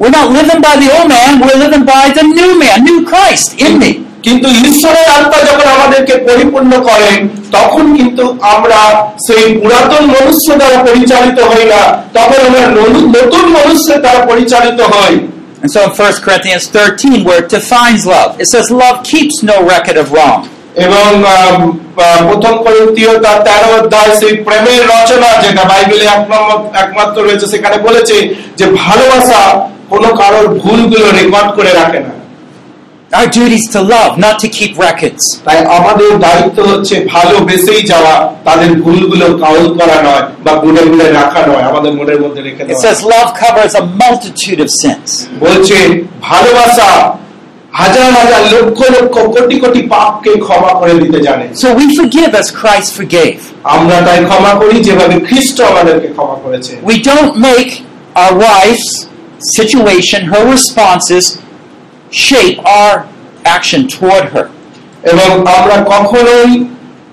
we're not living by the old man, we're living by the new man, new Christ in me. কিন্তু ঈশ্বরের আত্মা যখন আমাদেরকে পরিপূর্ণ করেন তখন কিন্তু আমরা সেই পুরাতন মনুষ্য দ্বারা পরিচালিত হই না তখন আমরা ননু- নতুন মনুষ্যের দ্বারা পরিচালিত হই And so in 1 Corinthians 13, where it defines love, it says, Love keeps no record of wrong. এবং আম, আহ, প্রথম করিন্থীয় তার তেরো অধ্যায় সেই প্রেমের রচনা যেটা বাইবেলে এক নম্বর একমাত্র রয়েছে সেখানে বলেছে যে ভালোবাসা কোনো কারোর ভুলগুলো রেকর্ড করে রাখে না Our duty is to love, not to keep records. তাই আমাদের দায়িত্ব হচ্ছে ভালোবেসেই যাওয়া তাদের ভুলগুলো কাউল করা নয় বা গুনে গুনে রাখা নয় আমাদের মনের মধ্যে রেখে It দেওয়া says love covers a multitude of sins. বলছে ভালোবাসা হাজার হাজার লক্ষ লক্ষ কোটি কোটি পাপকে ক্ষমা করে দিতে জানে So we forgive as Christ forgave. আমরা তাই ক্ষমা করি যেভাবে খ্রিস্ট আমাদেরকে ক্ষমা করেছে We don't make our wife's situation, her responses, shape our action toward her. এবং আমরা কখনোই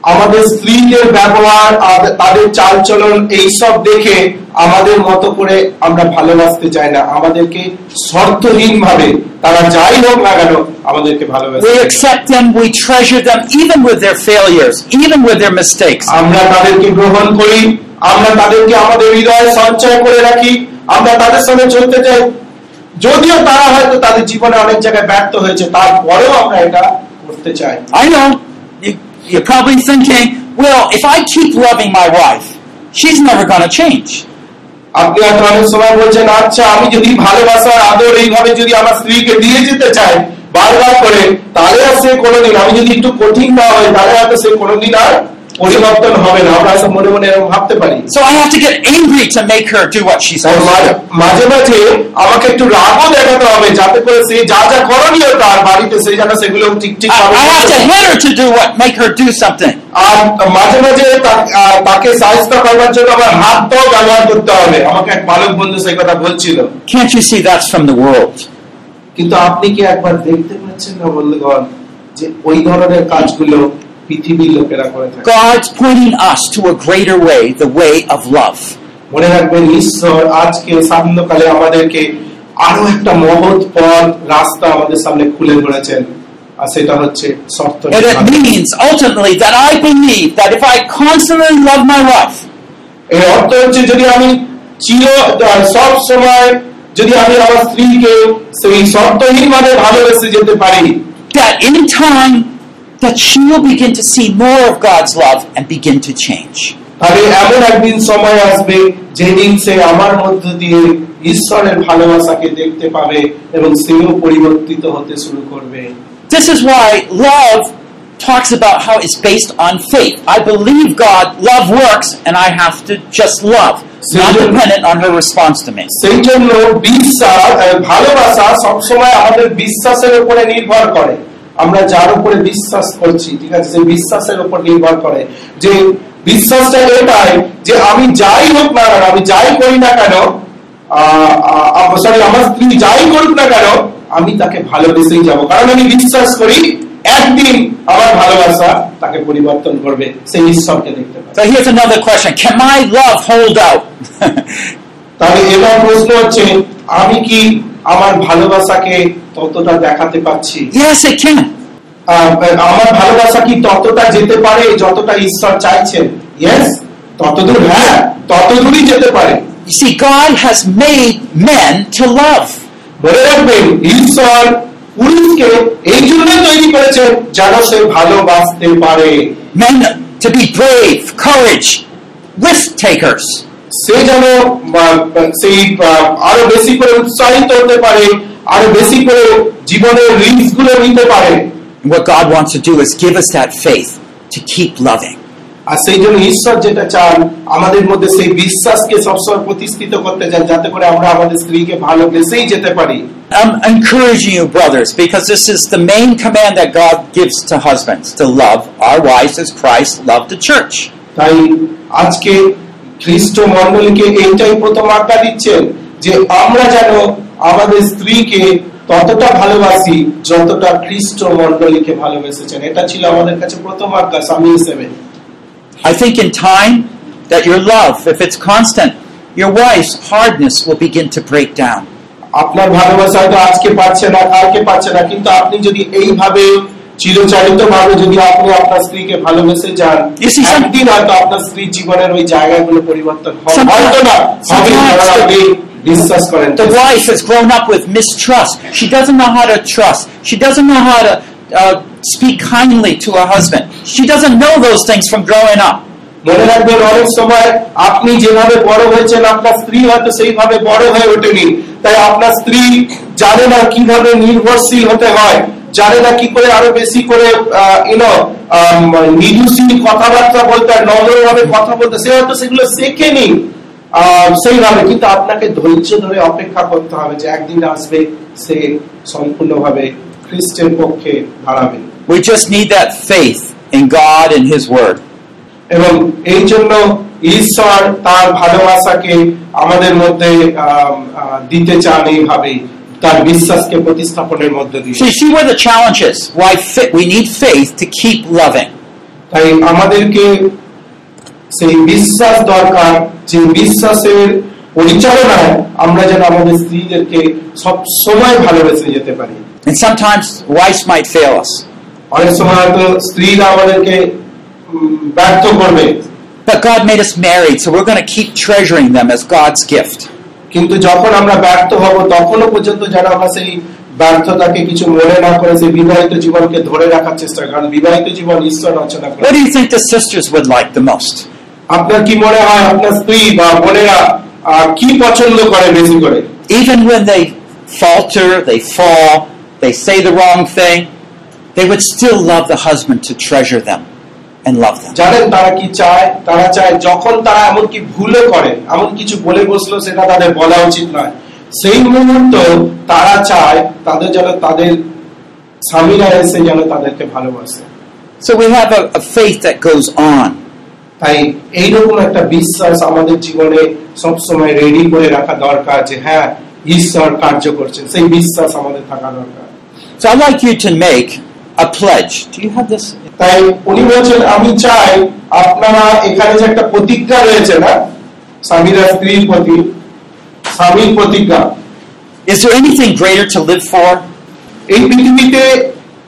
আমাদের স্ত্রীদের ব্যবহার আর তাদের চালচলন এইসব দেখে আমাদের মতো করে আমরা ভালোবাসতে চাই না আমাদেরকে শর্তহীন ভাবে তারা যাই হোক না কেন আমাদেরকে ভালোবাসতে We চাই। accept them, we treasure them, even with their failures, even with their mistakes. আমরা তাদেরকে গ্রহণ করি আমরা তাদেরকে আমাদের হৃদয়ে সঞ্চয় করে রাখি আমরা তাদের সঙ্গে চলতে চাই। যদিও তারা হয়তো তাদের জীবনে অনেক জায়গায় ব্যর্থ হয়েছে তারপরেও আমরা এটা করতে চাই। I know. You, you're probably thinking, well, if I keep loving my wife, she's never going to change. আপনি হয়তো অনেক সময় বলছেন আচ্ছা আমি যদি ভালোবাসার আদর এইভাবে যদি আমার স্ত্রীকে দিয়ে যেতে চাই বারবার করে তাহলে আর সে কোনোদিন আমি যদি একটু কঠিন না হয় তাহলে হয়তো সে কোনোদিন আর পরিবর্তন হবে না আমরা হয়তো মনে মনে এরকম ভাবতে পারি So I have to get angry to make her do what she's তাই supposed to মাঝে- do. মাঝে মাঝে আমাকে একটু রাগও দেখাতে হবে যাতে করে সে যা যা করণীয় তার বাড়িতে সেই যেন সেগুলো ঠিক ঠিক I, ভাবে I have করতে to পারে। hit her to do what, make her do something. আর মাঝে মাঝে তা- আহ, তাকে সাহায্য করবার জন্য আমার হাতটাও ব্যবহার করতে হবে আমাকে এক বালক বন্ধু সেই কথা বলছিল Can't you see that's from the world? কিন্তু আপনি কি একবার দেখতে পাচ্ছেন না বন্ধুগণ যে ওই ধরনের কাজগুলো God's pointing us to a greater way, the way of love. মনে রাখবেন ঈশ্বর আজকে সান্ধ্যকালে আমাদেরকে আরও একটা মহৎ পথ রাস্তা আমাদের সামনে খুলে ধরেছেন আর সেটা হচ্ছে শর্ত And it means ultimately that I believe that if I constantly love my wife, এর অর্থ হচ্ছে যদি আমি চির সব সময় যদি আমি আমার স্ত্রীকে সেই শর্তহীন ভাবে ভালোবেসে যেতে পারি that in time that she will begin to see more of God's love and begin to change. তাহলে এমন একদিন সময় আসবে যেদিন সে আমার মধ্য দিয়ে ঈশ্বরের ভালোবাসাকে দেখতে পাবে এবং সেও পরিবর্তিত হতে শুরু করবে This is why love talks about how it's based on faith. I believe God, love works, and I have to just love, not dependent on her response to me. সেই জন্য বিশ্বাস আহ, ভালোবাসা সবসময় আমাদের বিশ্বাসের উপরে নির্ভর করে আমরা যার উপরে বিশ্বাস করছি ঠিক আছে সেই বিশ্বাসের উপর নির্ভর করে। যে বিশ্বাসটা এটাই যে আমি যাই হোক না কেন আমি যাই করি না কেন সরি আমার স্ত্রী যাই করুক না কেন আমি তাকে ভালোবেসেই যাব। কারণ আমি বিশ্বাস করি একদিন আমার ভালোবাসা তাকে পরিবর্তন করবে। সেই ঈশ্বরকে দেখতে পাবে। So here's another question. Can my love hold out? তাহলে এবার প্রশ্ন হচ্ছে আমি কি আমার ভালোবাসাকে ততটা দেখাতে পাচ্ছি yes, it can. আমার ভালোবাসা কি ততটা যেতে পারে যতটা ঈশ্বর চাইছেন ইয়েস ততদূর হ্যাঁ ততদূরই যেতে পারে You see, God has made men to love. মনে রাখবেন ঈশ্বর পুরুষকে এই জন্য তৈরি করেছেন যেন সে ভালোবাসতে পারে Men to be brave, courage, risk takers. সে যেন সেই আরও বেশি করে উৎসাহিত হতে পারে আরো বেশি করে জীবনের রিস্ক গুলো নিতে পারে And what God wants to do is give us that faith to keep loving. আর সেই জন্য ঈশ্বর যেটা চান আমাদের মধ্যে সেই বিশ্বাসকে সবসময় প্রতিষ্ঠিত করতে চান যাতে করে আমরা আমাদের স্ত্রীকে ভালোবেসেই যেতে পারি I'm encouraging you, brothers, because this is the main command that God gives to husbands to love our wives as Christ loved the church. তাই আজকে খ্রিস্ট মন্ডলীকে এইটাই প্রথম আজ্ঞা দিচ্ছেন যে আমরা যেন আমাদের স্ত্রীকে ততটা ভালোবাসি যতটা খ্রিস্ট মন্ডলীকে ভালোবেসেছেন এটা ছিল আমাদের কাছে প্রথম আজ্ঞা স্বামী হিসেবে I think in time that your love, if it's constant, your wife's hardness will begin to break down. আপনার ভালোবাসা হয়তো আজকে পাচ্ছে না কালকে পাচ্ছে না কিন্তু আপনি যদি এইভাবে চিরচারিত ভাবে যদি আপনি আপনার স্ত্রীকে ভালোবেসে যান You see, some- একদিন হয়তো আপনার স্ত্রীর জীবনের ওই জায়গাগুলো পরিবর্তন হবে Sometimes- হয়তো না হবে বিশ্বাস করেন The wife has grown up with mistrust. She doesn't know how to trust. She doesn't know how to uh, speak kindly to her husband. She doesn't know those things from growing up. মনে রাখবেন অনেক সময় আপনি যেভাবে বড় হয়েছেন আপনার স্ত্রী হয়তো সেইভাবে বড় হয়ে ওঠেনি তাই আপনার স্ত্রী জানে না কীভাবে নির্ভরশীল হতে হয় জানে না কি করে আরও বেশি করে ইউনো নিদুসি কথাবার্তা বলতে আর নম্রভাবে কথা বলতে সে হয়তো সেগুলো শেখেনি সেইভাবে কিন্তু আপনাকে ধৈর্য ধরে অপেক্ষা করতে হবে যে একদিন আসবে সে সম্পূর্ণভাবে খ্রিস্টের পক্ষে দাঁড়াবে We just need that faith in God and His Word. এবং এই জন্য ঈশ্বর তার ভালোবাসাকে আমাদের মধ্যে আম, আহ, দিতে চান এইভাবেই তার বিশ্বাসকে প্রতিস্থাপনের মধ্যে দিয়ে See, see where the challenge is. Why fa- we need faith to keep loving. তাই আমাদেরকে সেই বিশ্বাস দরকার যে বিশ্বাসের পরিচালনায় আমরা যেন আমাদের স্ত্রীদেরকে সব সময় ভালোবেসে যেতে পারি And sometimes wives might fail us. অনেক সময় হয়তো স্ত্রীরা আমাদেরকে ব্যর্থ করবে But God made us married, so we're going to keep treasuring them as God's gift. কিন্তু যখন আমরা ব্যর্থ হব তখনও পর্যন্ত যেন আমরা সেই ব্যর্থতাকে কিছু মনে না করে সেই বিবাহিত জীবনকে ধরে রাখার চেষ্টা করি কারণ বিবাহিত জীবন ঈশ্বর রচনা করে What do you think the sisters would like the most? আপনার কি মনে হয় আপনার স্ত্রী বা বোনেরা আহ, কি পছন্দ করে বেশি করে Even when they falter, they fall, they say the wrong thing, they would still love the husband to treasure them and love them. জানেন তারা কি চায় তারা চায় যখন তারা এমনকি ভুলও করে এমন কিছু বলে বসলো সেটা তাদের বলা উচিত নয় সেই মুহূর্ত তারা চায় তাদের যেন তাদের স্বামীরা এসে যেন তাদেরকে ভালোবাসে So we have a, a faith that goes on. তাই এইরকম একটা বিশ্বাস আমাদের জীবনে সব সময় রেডি করে রাখা দরকার যে হ্যাঁ ঈশ্বর কার্য করছেন সেই বিশ্বাস আমাদের থাকা দরকার So I'd like you to make a pledge. Do you have this? তাই উনি বলছেন আমি চাই আপনারা এখানে যে একটা প্রতিজ্ঞা রয়েছে না স্বামীরা স্ত্রীর প্রতি স্বামীর প্রতিজ্ঞা Is there anything greater to live for? এই পৃথিবীতে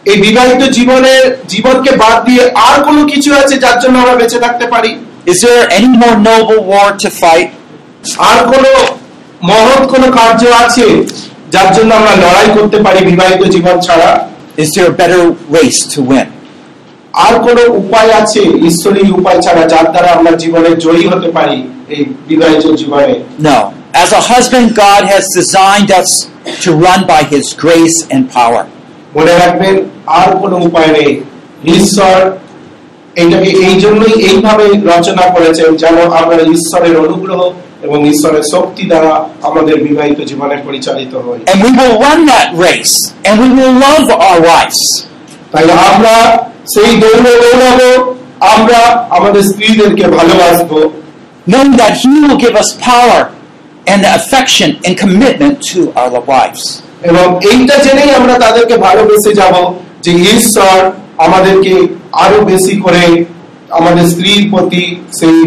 এই বিবাহিত জীবনের জীবনকে বাদ দিয়ে আর কোনো কিছু আছে যার জন্য আমরা বেঁচে থাকতে পারি Is there any more noble war to fight? আর কোনো মহৎ কোনো কার্য আছে যার জন্য আমরা লড়াই করতে পারি বিবাহিত জীবন ছাড়া Is there a better race to win? আর কোনো উপায় আছে ঈশ্বরী উপায় ছাড়া যার দ্বারা আমরা জীবনে জয়ী হতে পারি এই বিবাহিত জীবনে No. As a husband, God has designed us to run by His grace and power. মনে রাখবেন আর কোনো উপায় নেই ঈশ্বর এটাকে এই জন্যই এইভাবে রচনা করেছেন যেন আমরা ঈশ্বরের অনুগ্রহ এবং ঈশ্বরের শক্তি দ্বারা আমাদের বিবাহিত জীবনে পরিচালিত হই And we will run that race, and we will love our wives. তাই আমরা সেই দৌড়ে দৌড়াবো আমরা আমাদের স্ত্রীদেরকে ভালোবাসবো knowing that He will give us power and affection and commitment to our wives. এবং এইটা জেনেই আমরা তাদেরকে ভালোবেসে যাব যে ঈশ্বর আমাদেরকে আরও বেশি করে আমাদের স্ত্রীর প্রতি সেই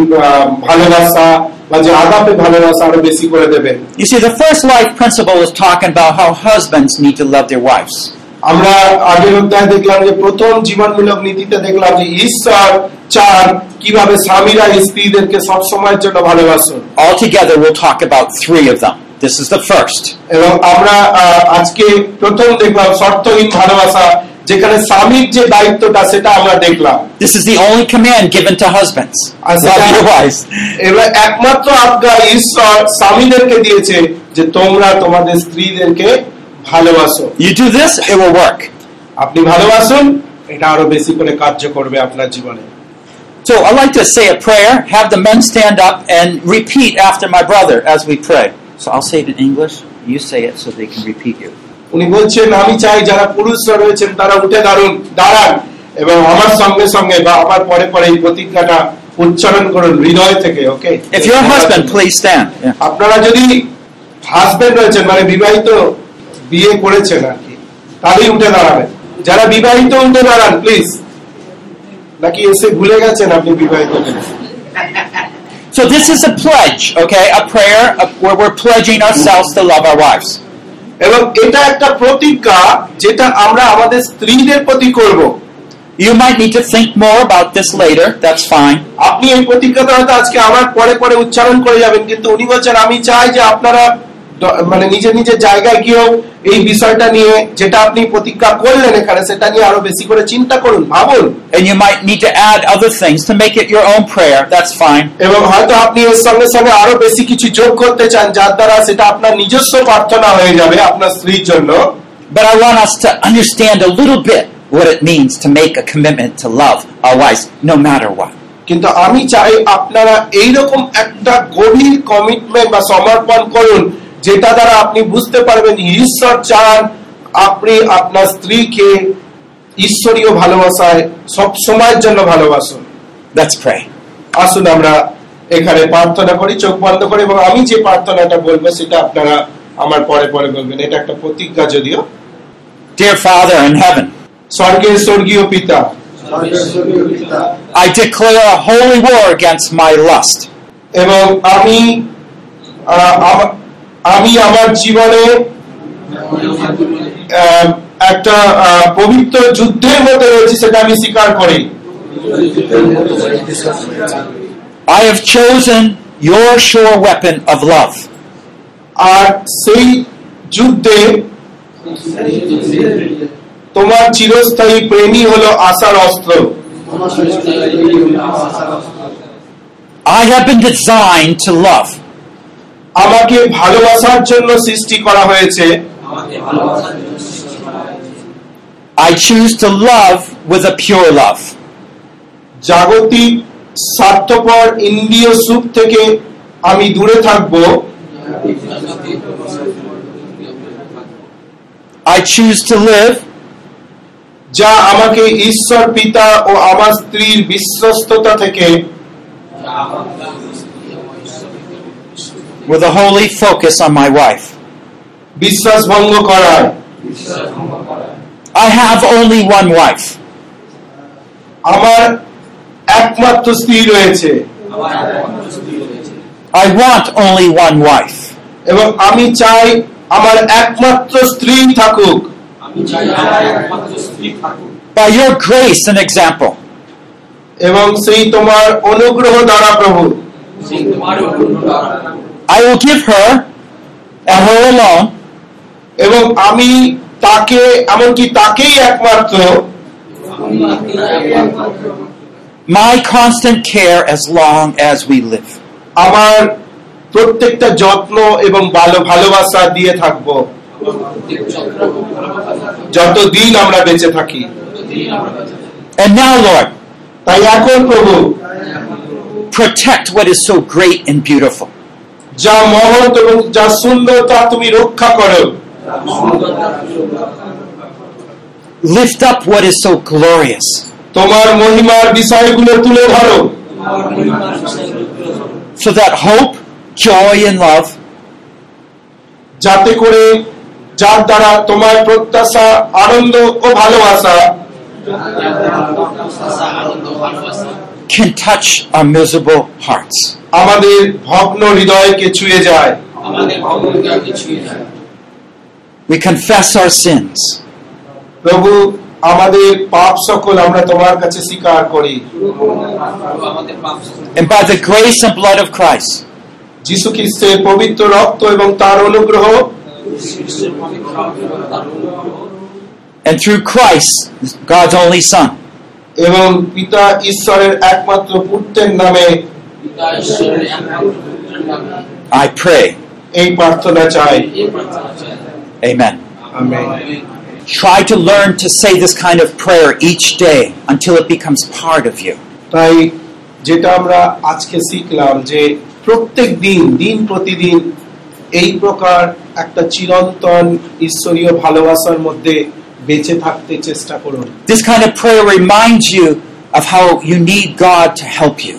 ভালোবাসা বা যে আগাপে ভালোবাসা আরও বেশি করে দেবেন You see, the first life principle is talking about how husbands need to love their wives. আমরা আগের অধ্যায় দেখলাম যে প্রথম জীবনমূলক নীতিতে দেখলাম যে ঈশ্বর চান কীভাবে স্বামীরা স্ত্রীদেরকে সব সময়ের জন্য ভালোবাসুন Altogether, we'll talk about three of them. This is the first. এবং আমরা আহ, আজকে প্রথম দেখলাম শর্তহীন ভালোবাসা যেখানে স্বামীর যে দায়িত্বটা সেটা আমরা দেখলাম This is the only command given to husbands. R Love সেটা- your wives. এবার একমাত্র আজ্ঞা ঈশ্বর স্বামীদেরকে দিয়েছে যে তোমরা তোমাদের স্ত্রীদেরকে ভালোবাসো You do this, it will work. আপনি ভালোবাসুন এটা আরো বেশি করে কার্য করবে আপনার জীবনে So I like to say a prayer, have the men stand up and repeat after my brother as we pray. So I'll say it in English, you say it so they can repeat you. উনি বলছেন আমি চাই যারা পুরুষরা রয়েছেন তারা উঠে দাঁড়ুন দাঁড়ান এবং আমার সঙ্গে সঙ্গে বা আমার পরে পরে এই প্রতিজ্ঞাটা উচ্চারণ করুন হৃদয় থেকে ওকে If you're a husband, please stand. আপনারা যদি হাজবেন্ড রয়েছেন মানে বিবাহিত বিয়ে করেছেন আর কি তাহলেই উঠে দাঁড়াবেন যারা বিবাহিত উঠে দাঁড়ান প্লিজ নাকি এসে ভুলে গেছেন আপনি বিবাহিত কিনা? So this is a pledge, okay? A prayer a, where we're pledging ourselves to love our wives. এবং এটা একটা প্রতিজ্ঞা যেটা আমরা আমাদের স্ত্রীদের প্রতি করব You might need to think more about this later. That's fine. আপনি এই প্রতিজ্ঞাটা হয়তো আজকে আবার পরে পরে উচ্চারণ করে যাবেন কিন্তু উনি বলছেন আমি চাই যে আপনারা মানে নিজের নিজের জায়গায় গিয়েও এই বিষয়টা নিয়ে যেটা আপনি প্রতিজ্ঞা করলেন এখানে সেটা নিয়ে আরও বেশি করে চিন্তা করুন ভাবুন And you might need to add other things to make it your own prayer. That's fine. এবং হয়তো আপনি এর সঙ্গে সঙ্গে আরও বেশি কিছু যোগ করতে চান যার দ্বারা সেটা আপনার নিজস্ব প্রার্থনা হয়ে যাবে আপনার স্ত্রীর জন্য But I want us to understand a little bit what it means to make a commitment to love our wives no matter what. কিন্তু আমি চাই আপনারা এইরকম একটা গভীর কমিটমেন্ট বা সমর্পণ করুন যেটা দ্বারা আপনি বুঝতে পারবেন ঈশ্বর চান আপনি আপনার স্ত্রীকে ঈশ্বরীয় ভালোবাসায় সব সময়ের জন্য ভালোবাসুন Let's pray. আসুন আমরা এখানে প্রার্থনা করি চোখ বন্ধ করে এবং আমি যে প্রার্থনাটা বলব সেটা আপনারা আমার পরে পরে বলবেন এটা একটা প্রতিজ্ঞা যদিও Dear Father in heaven, স্বর্গের স্বর্গীয় পিতা I declare a holy war against my lust. এবং আমি আহ, আমা- আমি আমার জীবনে একটা পবিত্র যুদ্ধের মধ্যে রয়েছে সেটা আমি স্বীকার করি I have chosen your sure weapon of love. আর সেই যুদ্ধে তোমার চিরস্থায়ী প্রেমী হলো আশার অস্ত্র I have been designed to love. আমাকে ভালোবাসার জন্য সৃষ্টি করা হয়েছে। I choose to love with a pure love. জাগতিক স্বার্থপর ইন্দ্রিয় সুখ থেকে আমি দূরে থাকব। I choose to live যা আমাকে ঈশ্বর পিতা ও আমার স্ত্রীর বিশ্বস্ততা থেকে with a holy focus on my wife. বিশ্বাস ভঙ্গ করায় I have only one wife. আমার একমাত্র স্ত্রী রয়েছে I want only one wife. এবং আমি চাই আমার একমাত্র স্ত্রী থাকুক By your grace and example, এবং সেই তোমার অনুগ্রহ দ্বারা প্রভু I will give her and her alone এবং আমি তাকে এমনকি তাকেই একমাত্র my constant care as long as we live. আমার প্রত্যেকটা যত্ন এবং ভালো ভালোবাসা দিয়ে থাকবো যতদিন আমরা বেঁচে থাকি And now, Lord, তাই এখন প্রভু protect what is so great and beautiful. যা মহৎ এবং যা সুন্দর তা তুমি রক্ষা করো Lift up what is so glorious. তোমার মহিমার বিষয়গুলো তুলে ধরো So that hope, joy, and love যাতে করে যার দ্বারা তোমার প্রত্যাশা আনন্দ ও ভালোবাসা can touch our miserable hearts. আমাদের ভগ্ন হৃদয়কে ছুঁয়ে যায় We confess our sins. প্রভু আমাদের পাপ সকল আমরা তোমার কাছে স্বীকার করি And by the grace and blood of Christ, যীশু খ্রিস্টের পবিত্র রক্ত এবং তার অনুগ্রহ and through Christ, God's only Son, এবং পিতা ঈশ্বরের একমাত্র পুত্রের নামে I pray. এই প্রার্থনা চাই Amen. Amen Try to learn to say this kind of prayer each day until it becomes part of you. তাই যেটা আমরা আজকে শিখলাম যে প্রত্যেক দিন দিন প্রতিদিন এই প্রকার একটা চিরন্তন ঈশ্বরীয় ভালোবাসার মধ্যে বেঁচে থাকতে চেষ্টা করুন This kind of prayer reminds you of how you need God to help you.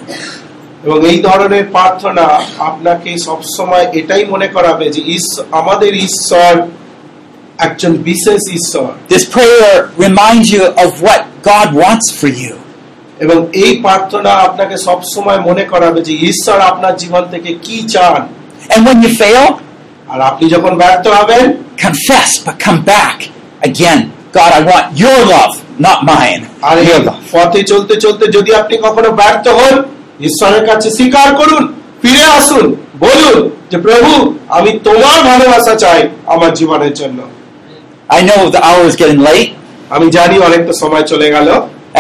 এবং এই ধরনের প্রার্থনা আপনাকে সবসময় এটাই মনে করাবে যে ঈশ্ব- আমাদের ঈশ্বর একজন বিশেষ ঈশ্বর This prayer reminds you of what God wants for you. এবং এই প্রার্থনা আপনাকে সবসময় মনে করাবে যে ঈশ্বর আপনার জীবন থেকে কি চান And when you fail, আর আপনি যখন ব্যর্থ হবেন confess, but come back again. God, I want your love, not mine. R Your love. পথে চলতে চলতে যদি আপনি কখনো ব্যর্থ হন ঈশ্বরের কাছে স্বীকার করুন ফিরে আসুন বলুন যে প্রভু আমি তোমার ভালোবাসা চাই আমার জীবনের জন্য I know the hour is getting late, আমি জানি অনেকটা সময় চলে গেল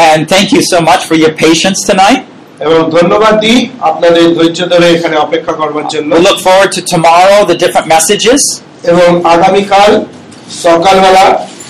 and thank you so much for your patience tonight. এবং ধন্যবাদ দিই আপনাদের ধৈর্য ধরে এখানে অপেক্ষা করবার জন্য We look forward to tomorrow, the different messages. এবং আগামীকাল সকালবেলা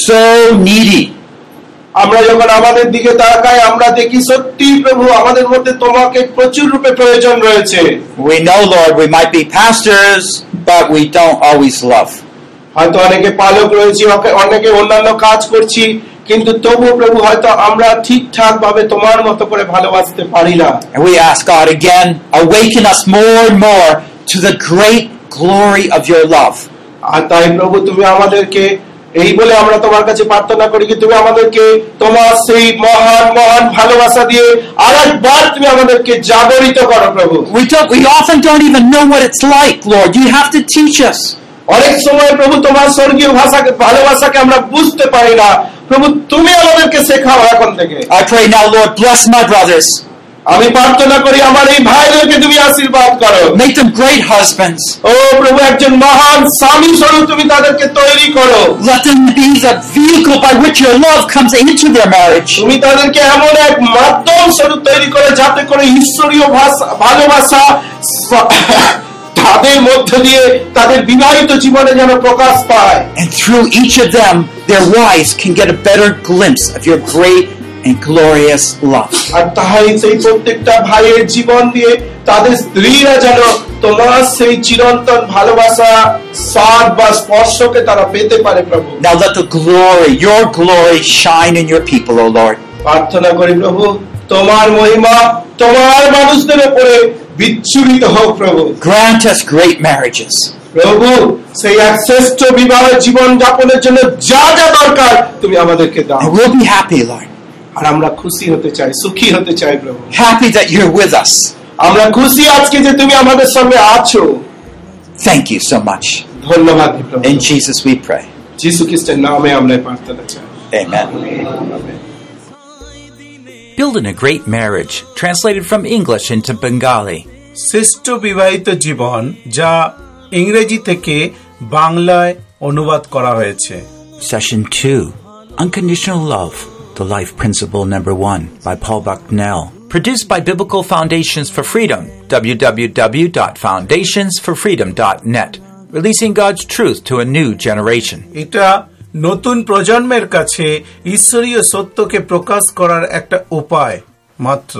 so needy. আমরা যখন আমাদের দিকে তাকাই আমরা দেখি সত্যি প্রভু আমাদের মধ্যে তোমাকে প্রচুর রূপে প্রয়োজন রয়েছে We know, Lord, we might be pastors, but we don't always love. হয়তো অনেকে পালক রয়েছি অকে- অনেকে অন্যান্য কাজ করছি কিন্তু তবু প্রভু হয়তো আমরা ঠিকঠাক ভাবে তোমার মতো করে ভালোবাসতে পারি না And we ask God again, awaken us more and more to the great glory of your love. আর তাই প্রভু তুমি আমাদেরকে এই বলে আমরা তোমার কাছে প্রার্থনা করি কি তুমি আমাদেরকে তোমার সেই মহান মহান ভালোবাসা দিয়ে আর একবার তুমি আমাদেরকে জাগরিত করো প্রভু We don't we often don't even know what it's like, Lord. You have to teach us. অনেক সময় প্রভু তোমার স্বর্গীয় ভাষাকে ভালোবাসাকে আমরা বুঝতে পারি না প্রভু তুমি আমাদেরকে শেখাও এখন থেকে I pray now, Lord, bless my brothers. আমি প্রার্থনা করি আমার এই ভাইদেরকে তুমি আশীর্বাদ করো Make them great husbands. ও প্রভু একজন মহান স্বামী স্বরূপ তুমি তাদেরকে তৈরি করো Let them be the vehicle by which your love comes into their marriage. তুমি তাদেরকে এমন এক মাধ্যম স্বরূপ তৈরি করে যাতে করে ঈশ্বরীয় ভাষা ভালোবাসা স- তাদের মধ্য দিয়ে তাদের বিবাহিত জীবনে যেন প্রকাশ পায় And through each of them, their wives can get a better glimpse of your great and glorious love. আর তাই সেই প্রত্যেকটা ভাইয়ের জীবন দিয়ে তাদের স্ত্রীরা যেন তোমার সেই চিরন্তন ভালোবাসা স্বাদ বা স্পর্শকে তারা পেতে পারে প্রভু Now let the glory, your glory, shine in your people, O Lord. প্রার্থনা করি প্রভু তোমার মহিমা তোমার মানুষদের উপরে বিচ্ছুরিত হোক প্রভু Grant us great marriages. প্রভু সেই এক শ্রেষ্ঠ বিবাহ জীবন যাপনের জন্য যা যা দরকার তুমি আমাদেরকে দাও And we'll be happy, Lord. আর আমরা খুশি হতে চাই সুখী হতে চাই প্রভু Happy that you're with us. আমরা খুশি আজকে যে তুমি আমাদের সঙ্গে আছো Thank you so much. ধন্যবাদ প্রভু In Jesus we pray. যিশু খ্রিস্টের নামে আমরা এই প্রার্থনা চাই Amen. Building a Great Marriage, translated from English into Bengali. শ্রেষ্ঠ বিবাহিত জীবন যা ইংরেজি থেকে বাংলায় অনুবাদ করা হয়েছে Session 2 Unconditional Love, The Life Principle Number 1 by Paul Bucknell. Produced by Biblical Foundations for Freedom, www.foundationsforfreedom.net. Releasing God's truth to a new generation. এটা নতুন প্রজন্মের কাছে ঈশ্বরীয় সত্যকে প্রকাশ করার একটা উপায় মাত্র